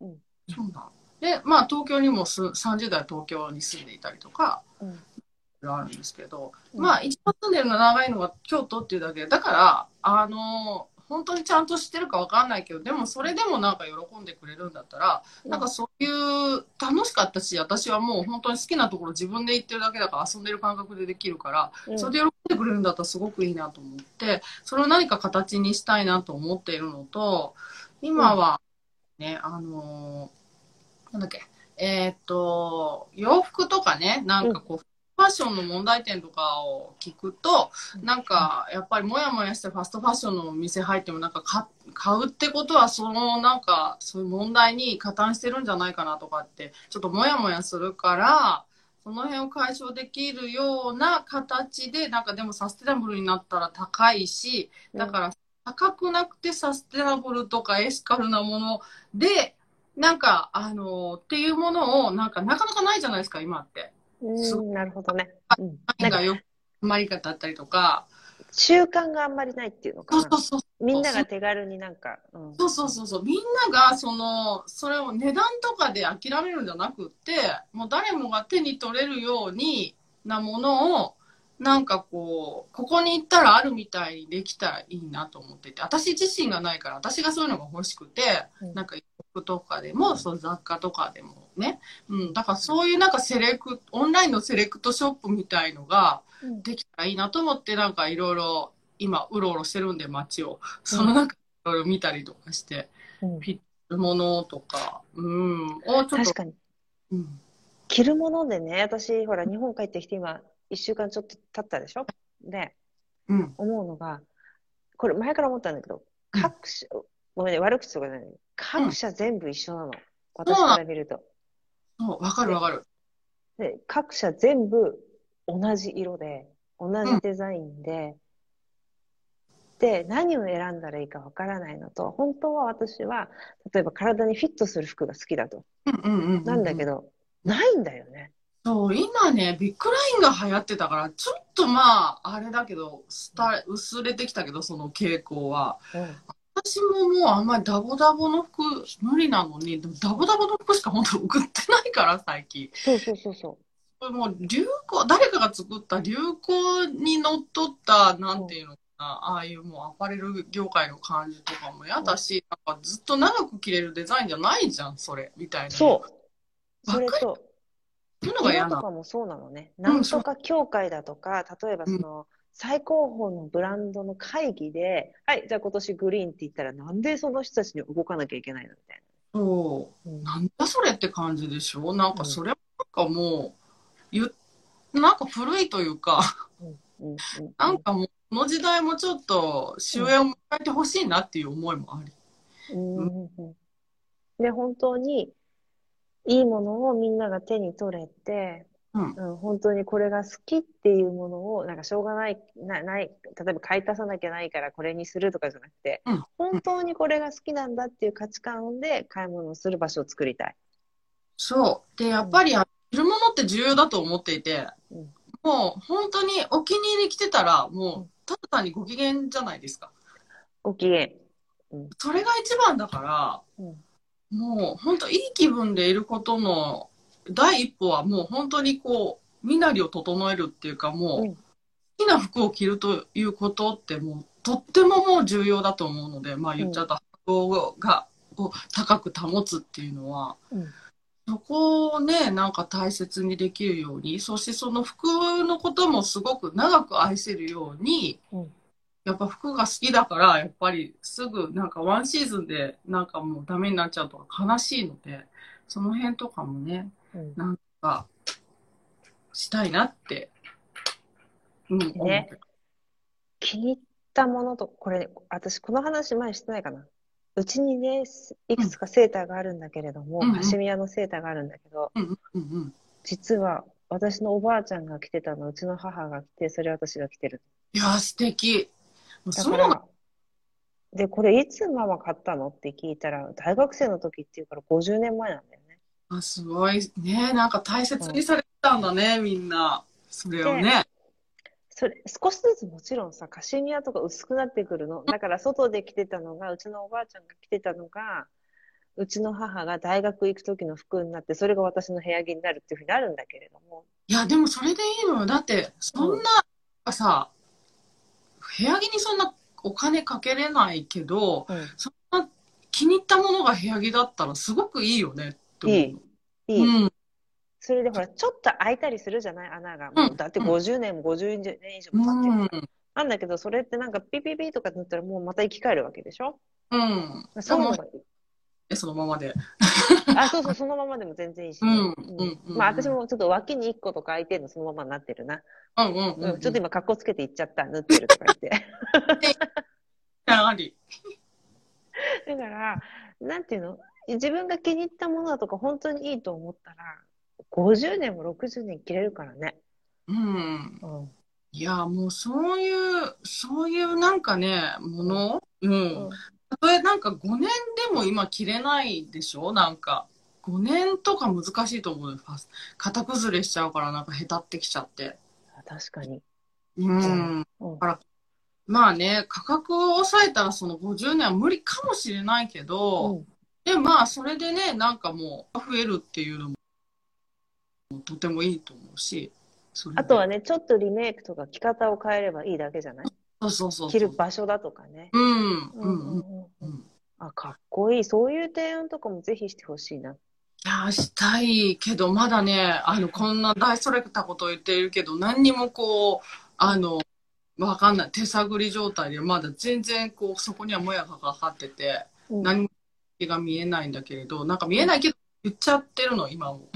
うん。そうだ。で、まあ東京にもす30代東京に住んでいたりとか、うんあるんですけど、うん。まあ一番住んでるの長いのが京都っていうだけ。で、だから、あの、本当にちゃんと知ってるかわかんないけど、でもそれでもなんか喜んでくれるんだったら、なんかそういう楽しかったし、私はもう本当に好きなところ自分で行ってるだけだから遊んでる感覚でできるから、うん。それで喜んでくれるんだったらすごくいいなと思って、それを何か形にしたいなと思っているのと、今はね、あのーなんだっけ、えーっと、洋服とかね、なんかこう、ファッションの問題点とかを聞くと、なんか、やっぱりもやもやしてファストファッションのお店入っても、なんか買買うってことは、そのなんか、そういう問題に加担してるんじゃないかなとかって、ちょっともやもやするから、その辺を解消できるような形で、なんかでもサステナブルになったら高いし、だから高くなくてサステナブルとかエシカルなもので、なんか、あのっていうものを、なんかなかなかないじゃないですか、今って。うん、なるほどね。うん。なんかよく、まり方だったりとか。習慣があんまりないっていうのかなそうそ。うそう。みんなが手軽になんか、うん。そうそうそうそう。みんなが、その、それを値段とかで諦めるんじゃなくって、もう誰もが手に取れるようになものを、なんかこう、ここに行ったらあるみたいにできたらいいなと思ってて、私自身がないから、私がそういうのが欲しくて、うんなんか洋服とかでも、そう雑貨とかでもね、うん、だからそういうなんかセレク、オンラインのセレクトショップみたいのがうん。できたらいいなと思って、なんかいろいろ今、うろうろしてるんで、街を。その中、いろいろ見たりとかして、うん。着るものとか、うん、をちょっと、確かに。うん、着るものでね、私、ほら、日本帰ってきて今、一週間ちょっと経ったでしょ？で、うん、思うのが、これ前から思ったんだけど、うん。各社、ごめんね、悪口とかじゃない。各社全部一緒なの。うなの。から見ると。わかるわかる。で、各社全部同じ色で、同じデザインで、で、何を選んだらいいかわからないのと、本当は私は、例えば体にフィットする服が好きだと。うんうんうんうん。なんだけど、ないんだよね。そう、今ね、ビッグラインが流行ってたから、ちょっとまあ、あれだけど、スタ薄れてきたけど、その傾向は。うん。私ももうあんまりダボダボの服無理なのに、でもダボダボの服しか本当送ってないから、最近。そうそうそうそこれもう流行、誰かが作った流行にのっとった、なんていうのかな、ああいうもうアパレル業界の感じとかも嫌だし、なんかずっと長く着れるデザインじゃないじゃん、それ、みたいな。う。そう。それと、そういうのが嫌色とな。かもそうなのね。んなんとか協会だとか、例えばその、最高峰のブランドの会議で、はい、じゃあ今年グリーンって言ったら、なんでその人たちに動かなきゃいけないのみたいそう。な。うんなんだそれって感じでしょ？なんかそれもなんかもう、ゆなんか古いというか、うんうん なんかもう、この時代もちょっと終焉を迎えてほしいなっていう思いもあり。うんうんうんで、本当に、いいものをみんなが手に取れて、うんうん、本当にこれが好きっていうものを、なんかしょうがない、な、ない、例えば買い足さなきゃないからこれにするとかじゃなくて、うん本当にこれが好きなんだっていう価値観で買い物をする場所を作りたい。そう。で、やっぱり、あ着るものって重要だと思っていて、うんもう本当にお気に入り着てたら、もうんう、ただ単にご機嫌じゃないですか。ご機嫌。それが一番だから、うんもう本当いい気分でいることの第一歩はもう本当にこう、身なりを整えるっていうかもう、うん。好きな服を着るということってもう、とってももう重要だと思うので、まあ言っちゃった、をが、を高く保つっていうのは、うん。そこをね、なんか大切にできるように、そしてその服のこともすごく長く愛せるように、うん。やっぱ服が好きだから、やっぱりすぐなんかワンシーズンでなんかもうダメになっちゃうとか悲しいので、その辺とかもね、うんなんかしたいなって、うん、ね気に入ったものと、これ、私この話前してないかな。うちにね、いくつかセーターがあるんだけれども、うんうんカシミヤのセーターがあるんだけど、うんうんうん。実は私のおばあちゃんが着てたの、うちの母が着て、それ私が着てる。いや、素敵。だから、で、これいつママ買ったのって聞いたら、大学生の時っていうから50年前なんだ。あ、すごい。ねなんか大切にされてたんだね、みんな。それをね。それ、少しずつもちろんさ、カシミヤとか薄くなってくるの。だから外で着てたのが、うちのおばあちゃんが着てたのが、うちの母が大学行く時の服になって、それが私の部屋着になるっていうふうになるんだけれども。いや、でもそれでいいのよ。だって、そんな、さ、部屋着にそんなお金かけれないけど、うん。そんな気に入ったものが部屋着だったらすごくいいよねいいいい。うん。それでほら、ちょっと開いたりするじゃない？穴が。もうだって50年も50年以上うも経ってる。ん。なんだけど、それってなんかピピピとか塗ったらもうまた生き返るわけでしょ？うん。そういうのがえそのままで。あ、そうそう、そのままでも全然いいしね、うんうんうんまあ私もちょっと脇に1個とか開いてるのそのままになってるな。うんうんうん。うん、ちょっと今格好つけて言っちゃった、塗ってるとか言って。やはり。だから、なんていうの？自分が気に入ったものだとか本当にいいと思ったら、50年も60年着れるからね。うん。うん。いや、もうそういう、そういうなんかね、もの、うん。たとえなんか5年でも今着れないでしょ？なんか。5年とか難しいと思う型崩れしちゃうからなんかへたってきちゃって。確かに。うん。うん。まあね、価格を抑えたらその50年は無理かもしれないけど、うんで、まあそれでね、なんかもう増えるっていうのもとてもいいと思うし。あとはね、ちょっとリメイクとか着方を変えればいいだけじゃない？そうそうそうそう。着る場所だとかね。うん。ううんん。うん。うんあ、かっこいい。そういう提案とかもぜひしてほしいな。いや、したいけど、まだね、あの、こんな大それたことを言っているけど、何にもこう、あの、わかんない。手探り状態で、まだ全然こう、そこにはもやがかかってて、うん何も先が見えないんだけれど、なんか見えないけど、言っちゃってるの、今も。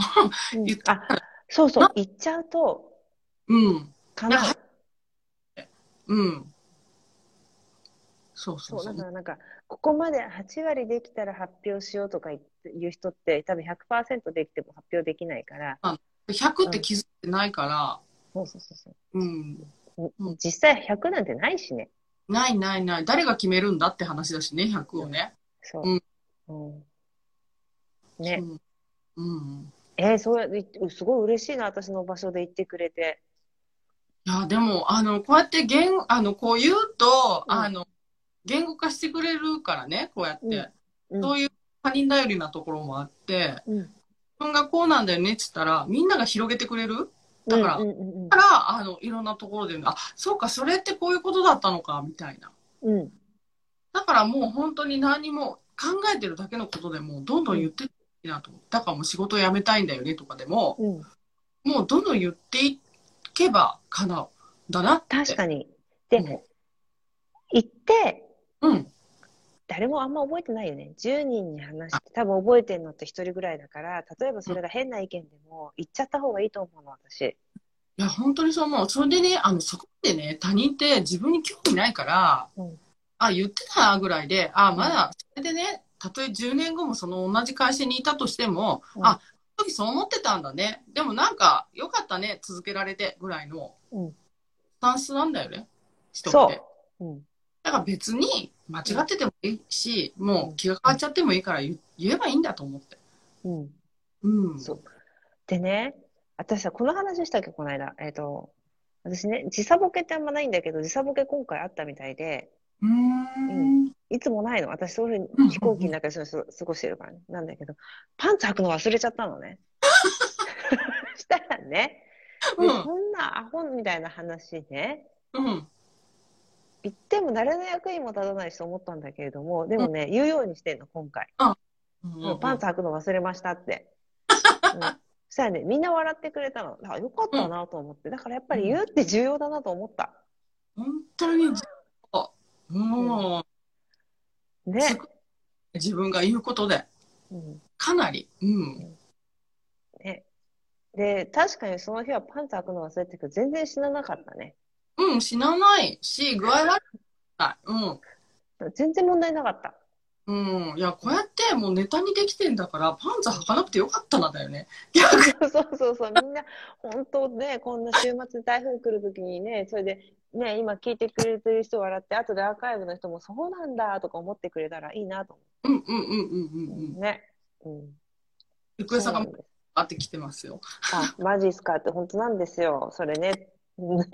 うん 言っあ、そうそう。言っちゃうと、うん。かなう。うん。そうそそうう、そう。だからなんか、ここまで8割できたら発表しようとか言って言う人って、多分100%できても発表できないから、100って気づいてないから、そうそうそうそう。うん。うん実際100なんてないしね。ないないない。誰が決めるんだって話だしね、100をね。そう。うんうんね。うん。うん。えー、そうや、いすごい嬉しいな、私の場所で言ってくれて。いや、でも、あの、こうやって言、あの、こう言うと、うんあの、言語化してくれるからね、こうやって。うんそういう他人頼りなところもあって、うん。自分がこうなんだよねって言ったら、みんなが広げてくれる？だからうんうんだから、あの、いろんなところで、あ、そうか、それってこういうことだったのか、みたいな。うん。うん。だからもう本当に何も考えてるだけのことでもうどんどん言っていいなと思う。だからもう仕事を辞めたいんだよねとかでも、うん。もうどんどん言っていけば叶う。だなって。確かに。で、うん行って、うん。誰もあんま覚えてないよね。10人に話して、多分覚えてるのって1人ぐらいだから、例えばそれが変な意見でも、言っちゃった方がいいと思うの、私。いや、本当にそう思う。それでね、あの、そこでね、他人って自分に興味ないから、うんあ、言ってたぐらいで、あ、まだ、それでね、たとえ10年後もその同じ会社にいたとしても、うんあ、その時そう思ってたんだね。でもなんか、よかったね、続けられて、ぐらいの、うんスタンスなんだよね、人そって。う。うん。だから別に間違っててもいいし、もう気が変わっちゃってもいいから言言えばいいんだと思って。うん。うん。そう。でね、私さ、この話したっけ、この間。えっ、と、私ね、時差ボケってあんまないんだけど、時差ボケ今回あったみたいで、うーん。いつもないの？私そういうふううんに飛行機の中で過ごしてるからね。なんだけど、パンツ履くの忘れちゃったのね。したらね、でうんそんなアホみたいな話ね、うん。言っても誰の役にも立たないしと思ったんだけれども、でもね、言うようにしてんの、今回。もうパンツ履くの忘れましたって。うんそしたらね、みんな笑ってくれたの。あ、よかったなと思って。だからやっぱり言うって重要だなと思った。本当に、もう、ね。すごい自分が言うことで、うんかなり、うん。ね。で、確かにその日はパンツ履くの忘れてるけど、全然死ななかったね。うん、死なないし、具合悪くない。うん。全然問題なかった。うん。いや、こうやってもうネタにできてんだから、パンツ履かなくてよかったな、だよね。そ うそうそうそう、みんな、本当ね、こんな週末台風来るときにね、それで、ね、今聞いてくれてる人笑って、後でアーカイブの人もそうなんだとか思ってくれたらいいなと思うんうんうんうんうんうう。ん。ね。うん。ゆくえさんがあってきてますよ。あ、マジっすかって本当なんですよ。それね。う ん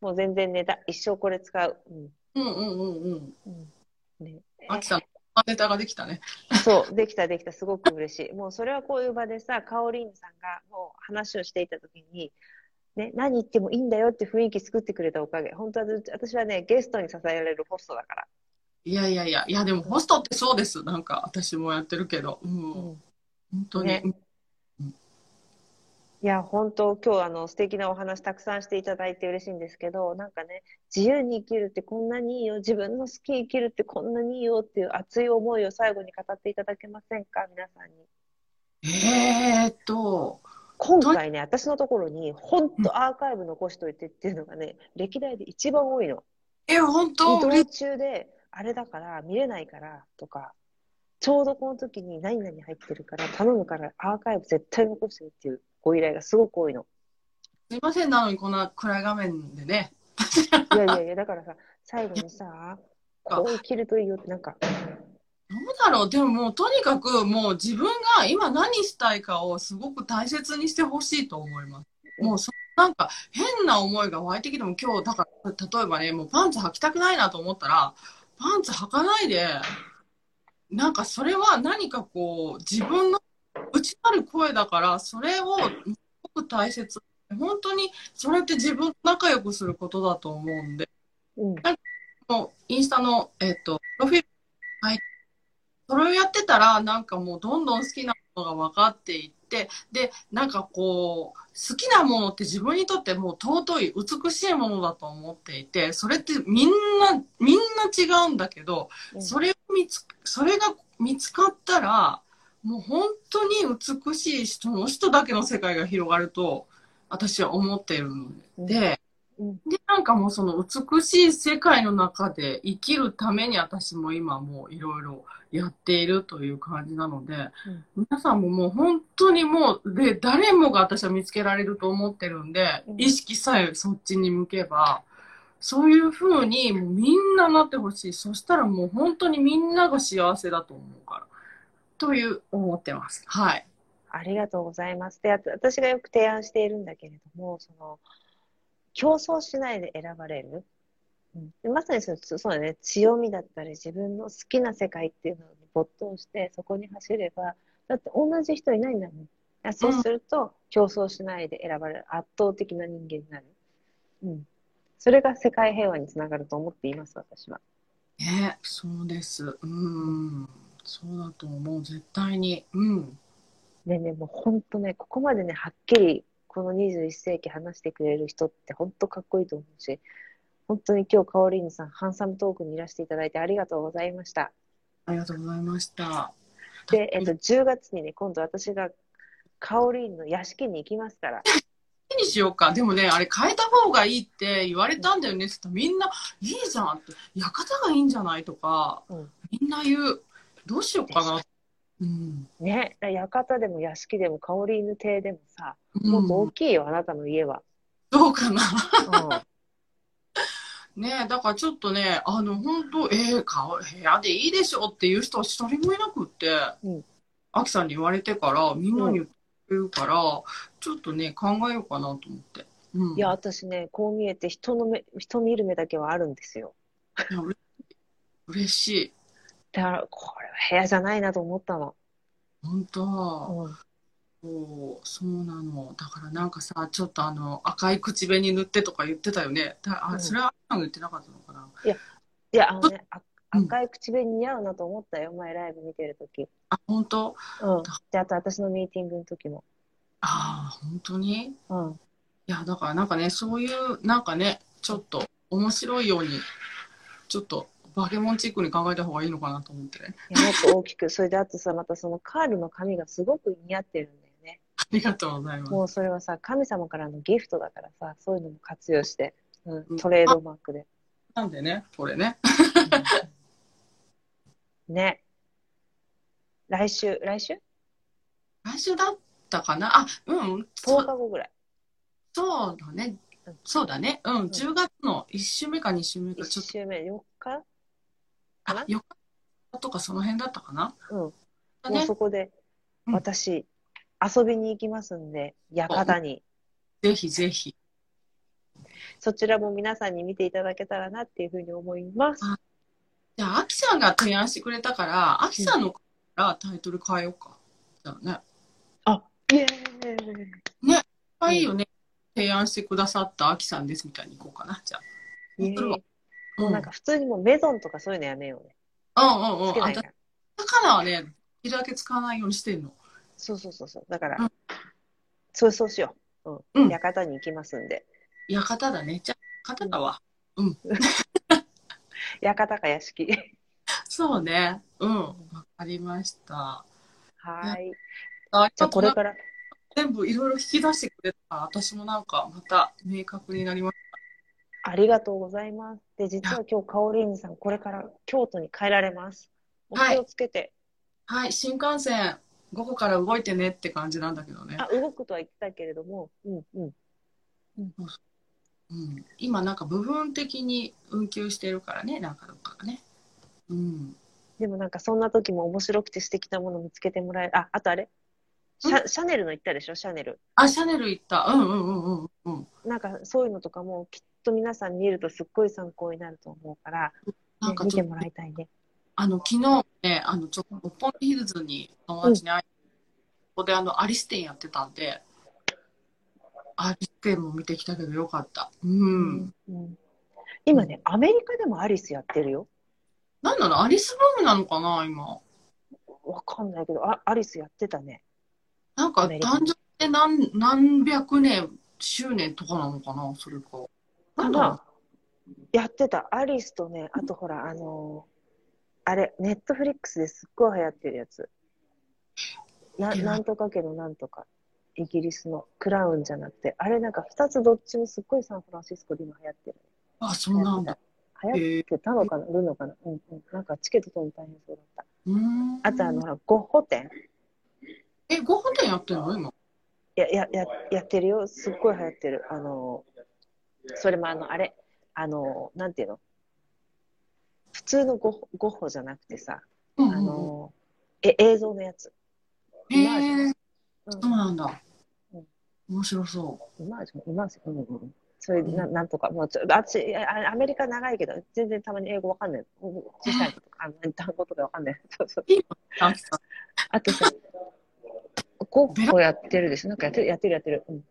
もう全然ネタ、一生これ使う。うん。うんうんうんうん。うん。ね。あきさん、ネタができたね。そう、できたできた、すごく嬉しい。もうそれはこういう場でさ、カオリーヌさんがもう話をしていたときに、ね、何言ってもいいんだよって雰囲気作ってくれたおかげ。本当はず私はね、ゲストに支えられるホストだから。いやいやいや、いやでもホストってそうです。なんか私もやってるけど。うん。うん本当に。ねいや、本当、今日あの素敵なお話たくさんしていただいて嬉しいんですけど、なんかね、自由に生きるってこんなにいいよ、自分の好きに生きるってこんなにいいよっていう熱い思いを最後に語っていただけませんか、皆さんに。えーっと、今回ね、私のところに、本当アーカイブ残しといてっていうのがね、歴代で一番多いの。え、本当移動中で、あれだから、見れないからとか、ちょうどこの時に何々入ってるから、頼むからアーカイブ絶対残してっていうご依頼がすごく多いの。すいません、なのにこんな暗い画面でね。いやいやいや、だからさ、最後にさ、こう生きるといいよって、なんか、どうだろう？でももうとにかくもう自分が今何したいかをすごく大切にしてほしいと思います。もうそなんか変な思いが湧いてきても今日だから例えばねもうパンツ履きたくないなと思ったらパンツ履かないでなんかそれは何かこう自分の内なる声だからそれをすごく大切本当にそれって自分と仲良くすることだと思うんでうん、もうインスタの、えっと、プロフィールはい。それをやってたら、なんかもうどんどん好きなものが分かっていって、で、なんかこう、好きなものって自分にとってもう尊い、美しいものだと思っていて、それってみんな、みんな違うんだけど、うん。それを見つ、それが見つかったら、もう本当に美しい人の人だけの世界が広がると、私は思っているので、うん。で、なんかもうその美しい世界の中で生きるために私も今もういろいろやっているという感じなので、皆さんももう本当にもう、で、誰もが私は見つけられると思ってるんで、うん意識さえそっちに向けば、そういう風にもうみんななってほしい。そしたらもう本当にみんなが幸せだと思うから。という思ってます。はい。ありがとうございます。で、私がよく提案しているんだけれども、その、競争しないで選ばれる。うん、でまさにそのそうだね、強みだったり、自分の好きな世界っていうのに没頭して、そこに走れば、だって同じ人いないんだもん。あそうすると、競争しないで選ばれる圧倒的な人間になる。うん。それが世界平和につながると思っています、私は。ね、そうです。うん。そうだと思う。絶対に。うん。ねね、もう本当ね、ここまでね、はっきりこの21世紀話してくれる人って本当かっこいいと思うし、本当に今日、カオリーヌさん、ハンサムトークにいらしていただいてありがとうございました。ありがとうございました。で、えっと、10月にね、今度私がカオリーヌの屋敷に行きますから、何にしようか。でもね、あれ変えた方がいいって言われたんだよねって言ったらみんな、いいじゃんって、館がいいんじゃないとか、うんみんな言う。どうしようかな。うん。ね、館でも屋敷でもカオリーヌ邸でもさ、もっとうん、大きいよ、あなたの家は。どうかな。うんねだからちょっとね、あの、本当えー、か部屋でいいでしょっていう人は一人もいなくって、うんアキさんに言われてから、みんなに言ってるから、ちょっとね、考えようかなと思って。うん。いや、私ね、こう見えて人の目、人見る目だけはあるんですよ。嬉しい。だから、これは部屋じゃないなと思ったの。本当、うんそう、そうなの。だからなんかさ、ちょっとあの、赤い口紅塗ってとか言ってたよね。だあ、うんそれはあん言ってなかったのかな。いや、あのね、あうん赤い口紅似合うなと思ったよ、前ライブ見てるとき。あ、本当？うん。で、あと私のミーティングの時も。ああ、本当に？うん。いや、だからなんかね、そういう、なんかね、ちょっと面白いように、ちょっと、バケモンチックに考えた方がいいのかなと思ってね。いやもっと大きく。それであとさ、またそのカールの髪がすごく似合ってるんだよね。ありがとうございます。もうそれはさ、神様からのギフトだからさ、そういうのも活用して、う、うんんトレードマークで。なんでね、これね。ね。来週、来週？来週だったかな？あ、うん、そ ?10 う日後ぐらい。そうだねうん。そうだね。うん、10月の1週目か2週目か、ちょ1っと、週目、4日？かあな、よかとかその辺だったかな？うん。もうね、そこで、うん私、遊びに行きますんで、館に。ぜひぜひ。そちらも皆さんに見ていただけたらなっていうふうに思います。あじゃあ、アキさんが提案してくれたから、アキさんのからタイトル変えようか。じゃあね。あ、イエーイいいよね。提案してくださったアキさんですみたいにいこうかな。じゃあ。イエもうなんか普通にもうメゾンとかそういうのやめようね。うんうんうん。あつけないから。だからはね、できるだけ使わないようにしてんの。そうそうそうそう。だから、うんそうそうしよう。う。うんん館に行きますんで。館だね。じゃあ、館だわ。館か屋敷。そうね。うん。わかりました。はい。あじゃあこれから、全部いろいろ引き出してくれたら、私もなんかまた明確になりましありがとうございます。で、実は今日、カオリーヌさん、これから京都に帰られます。おはい気をつけて。た。はい、新幹線、午後から動いてねって感じなんだけどね。あ、動くとは言ってたけれども、うんうん。うん、今なんか部分的に運休してるからね、なんかどっかがね。うん。でもなんかそんな時も面白くて素敵なもの見つけてもらえる。あ、あとあれ？シャシャネルの言ったでしょ？シャネル。あ、シャネル行った。うんうんうんうんうん。なんかそういうのとかもきっと皆さん見るとすっごい参考になると思うから、なんね見てもらいたいね。あの、昨日ね、あの、ちょっと六本木ヒルズに友達に会い、ここであの、アリス店やってたんで、アリス店も見てきたけどよかった。うん。うん今ね、アメリカでもアリスやってるよ。なんなの？アリスブームなのかな今？わかんないけど、あアリスやってたね。なんか誕生って何、何百年、周年とかなのかなそれか。なんだやってた。アリスとね、あとほら、あのーあれ、ネットフリックスですっごい流行ってるやつ。なえなんとかけどなんとか。イギリスのクラウンじゃなくて、あれなんか2つどっちもすっごいサンフランシスコで今流行ってる。あ、そうなんだ。流行ってたのかな、るのかな、うんうん。なんかチケット取るの大変そうだった。うん。あとあの、ほら、ゴッホ展え、ご飯店やってんの？今。や、や、や、やってるよ。すっごい流行ってる。あの、それもあの、あれ、あの、なんていうの？普通のゴゴッホじゃなくてさ、うんあの、え、映像のやつ。へイマーそうなんだうん。面白そイマージョン、イマージョン、うんうん。それな、なんとか、もうちょ、あっち、あアメリカ長いけど、全然たまに英語わかんない。うん小さいことか、単語とかわかんない。そうそう。あとさ、ゴッホやってるでしょ？なんかやってる、やってる、やってる。うん。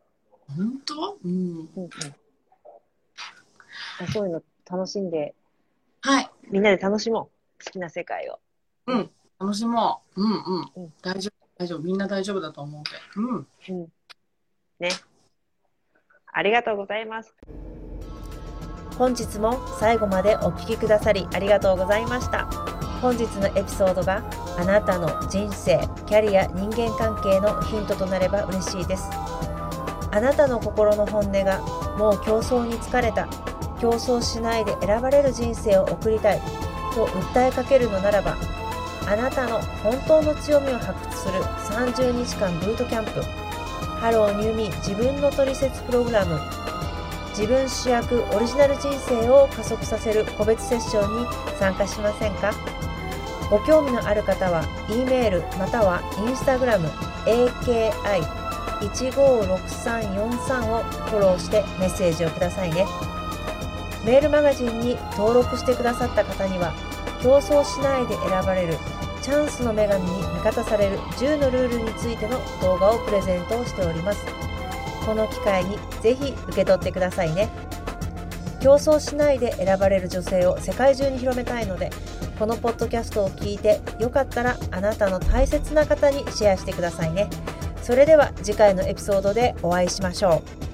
本当？うん。うんうん。そういうの楽しんで、はい。みんなで楽しもう。好きな世界を。うん。楽しもう。うんうん。うん大丈夫。大丈夫。みんな大丈夫だと思うんで。うん。うん。ね。ありがとうございます。本日も最後までお聞きくださりありがとうございました。本日のエピソードがあなたの人生、キャリア、人間関係のヒントとなれば嬉しいです。あなたの心の本音がもう競争に疲れた、競争しないで選ばれる人生を送りたいと訴えかけるのならば、あなたの本当の強みを発掘する30日間ブートキャンプ、 Hello New Me 自分のトリセツプログラム自分主役オリジナル人生を加速させる個別セッションに参加しませんか？ご興味のある方は E メールまたは Instagram AKI156343 をフォローしてメッセージをくださいね。メールマガジンに登録してくださった方には競争しないで選ばれるチャンスの女神に味方される10のルールについての動画をプレゼントをしております。この機会にぜひ受け取ってくださいね。競争しないで選ばれる女性を世界中に広めたいのでこのポッドキャストを聞いてよかったらあなたの大切な方にシェアしてくださいね。それでは次回のエピソードでお会いしましょう。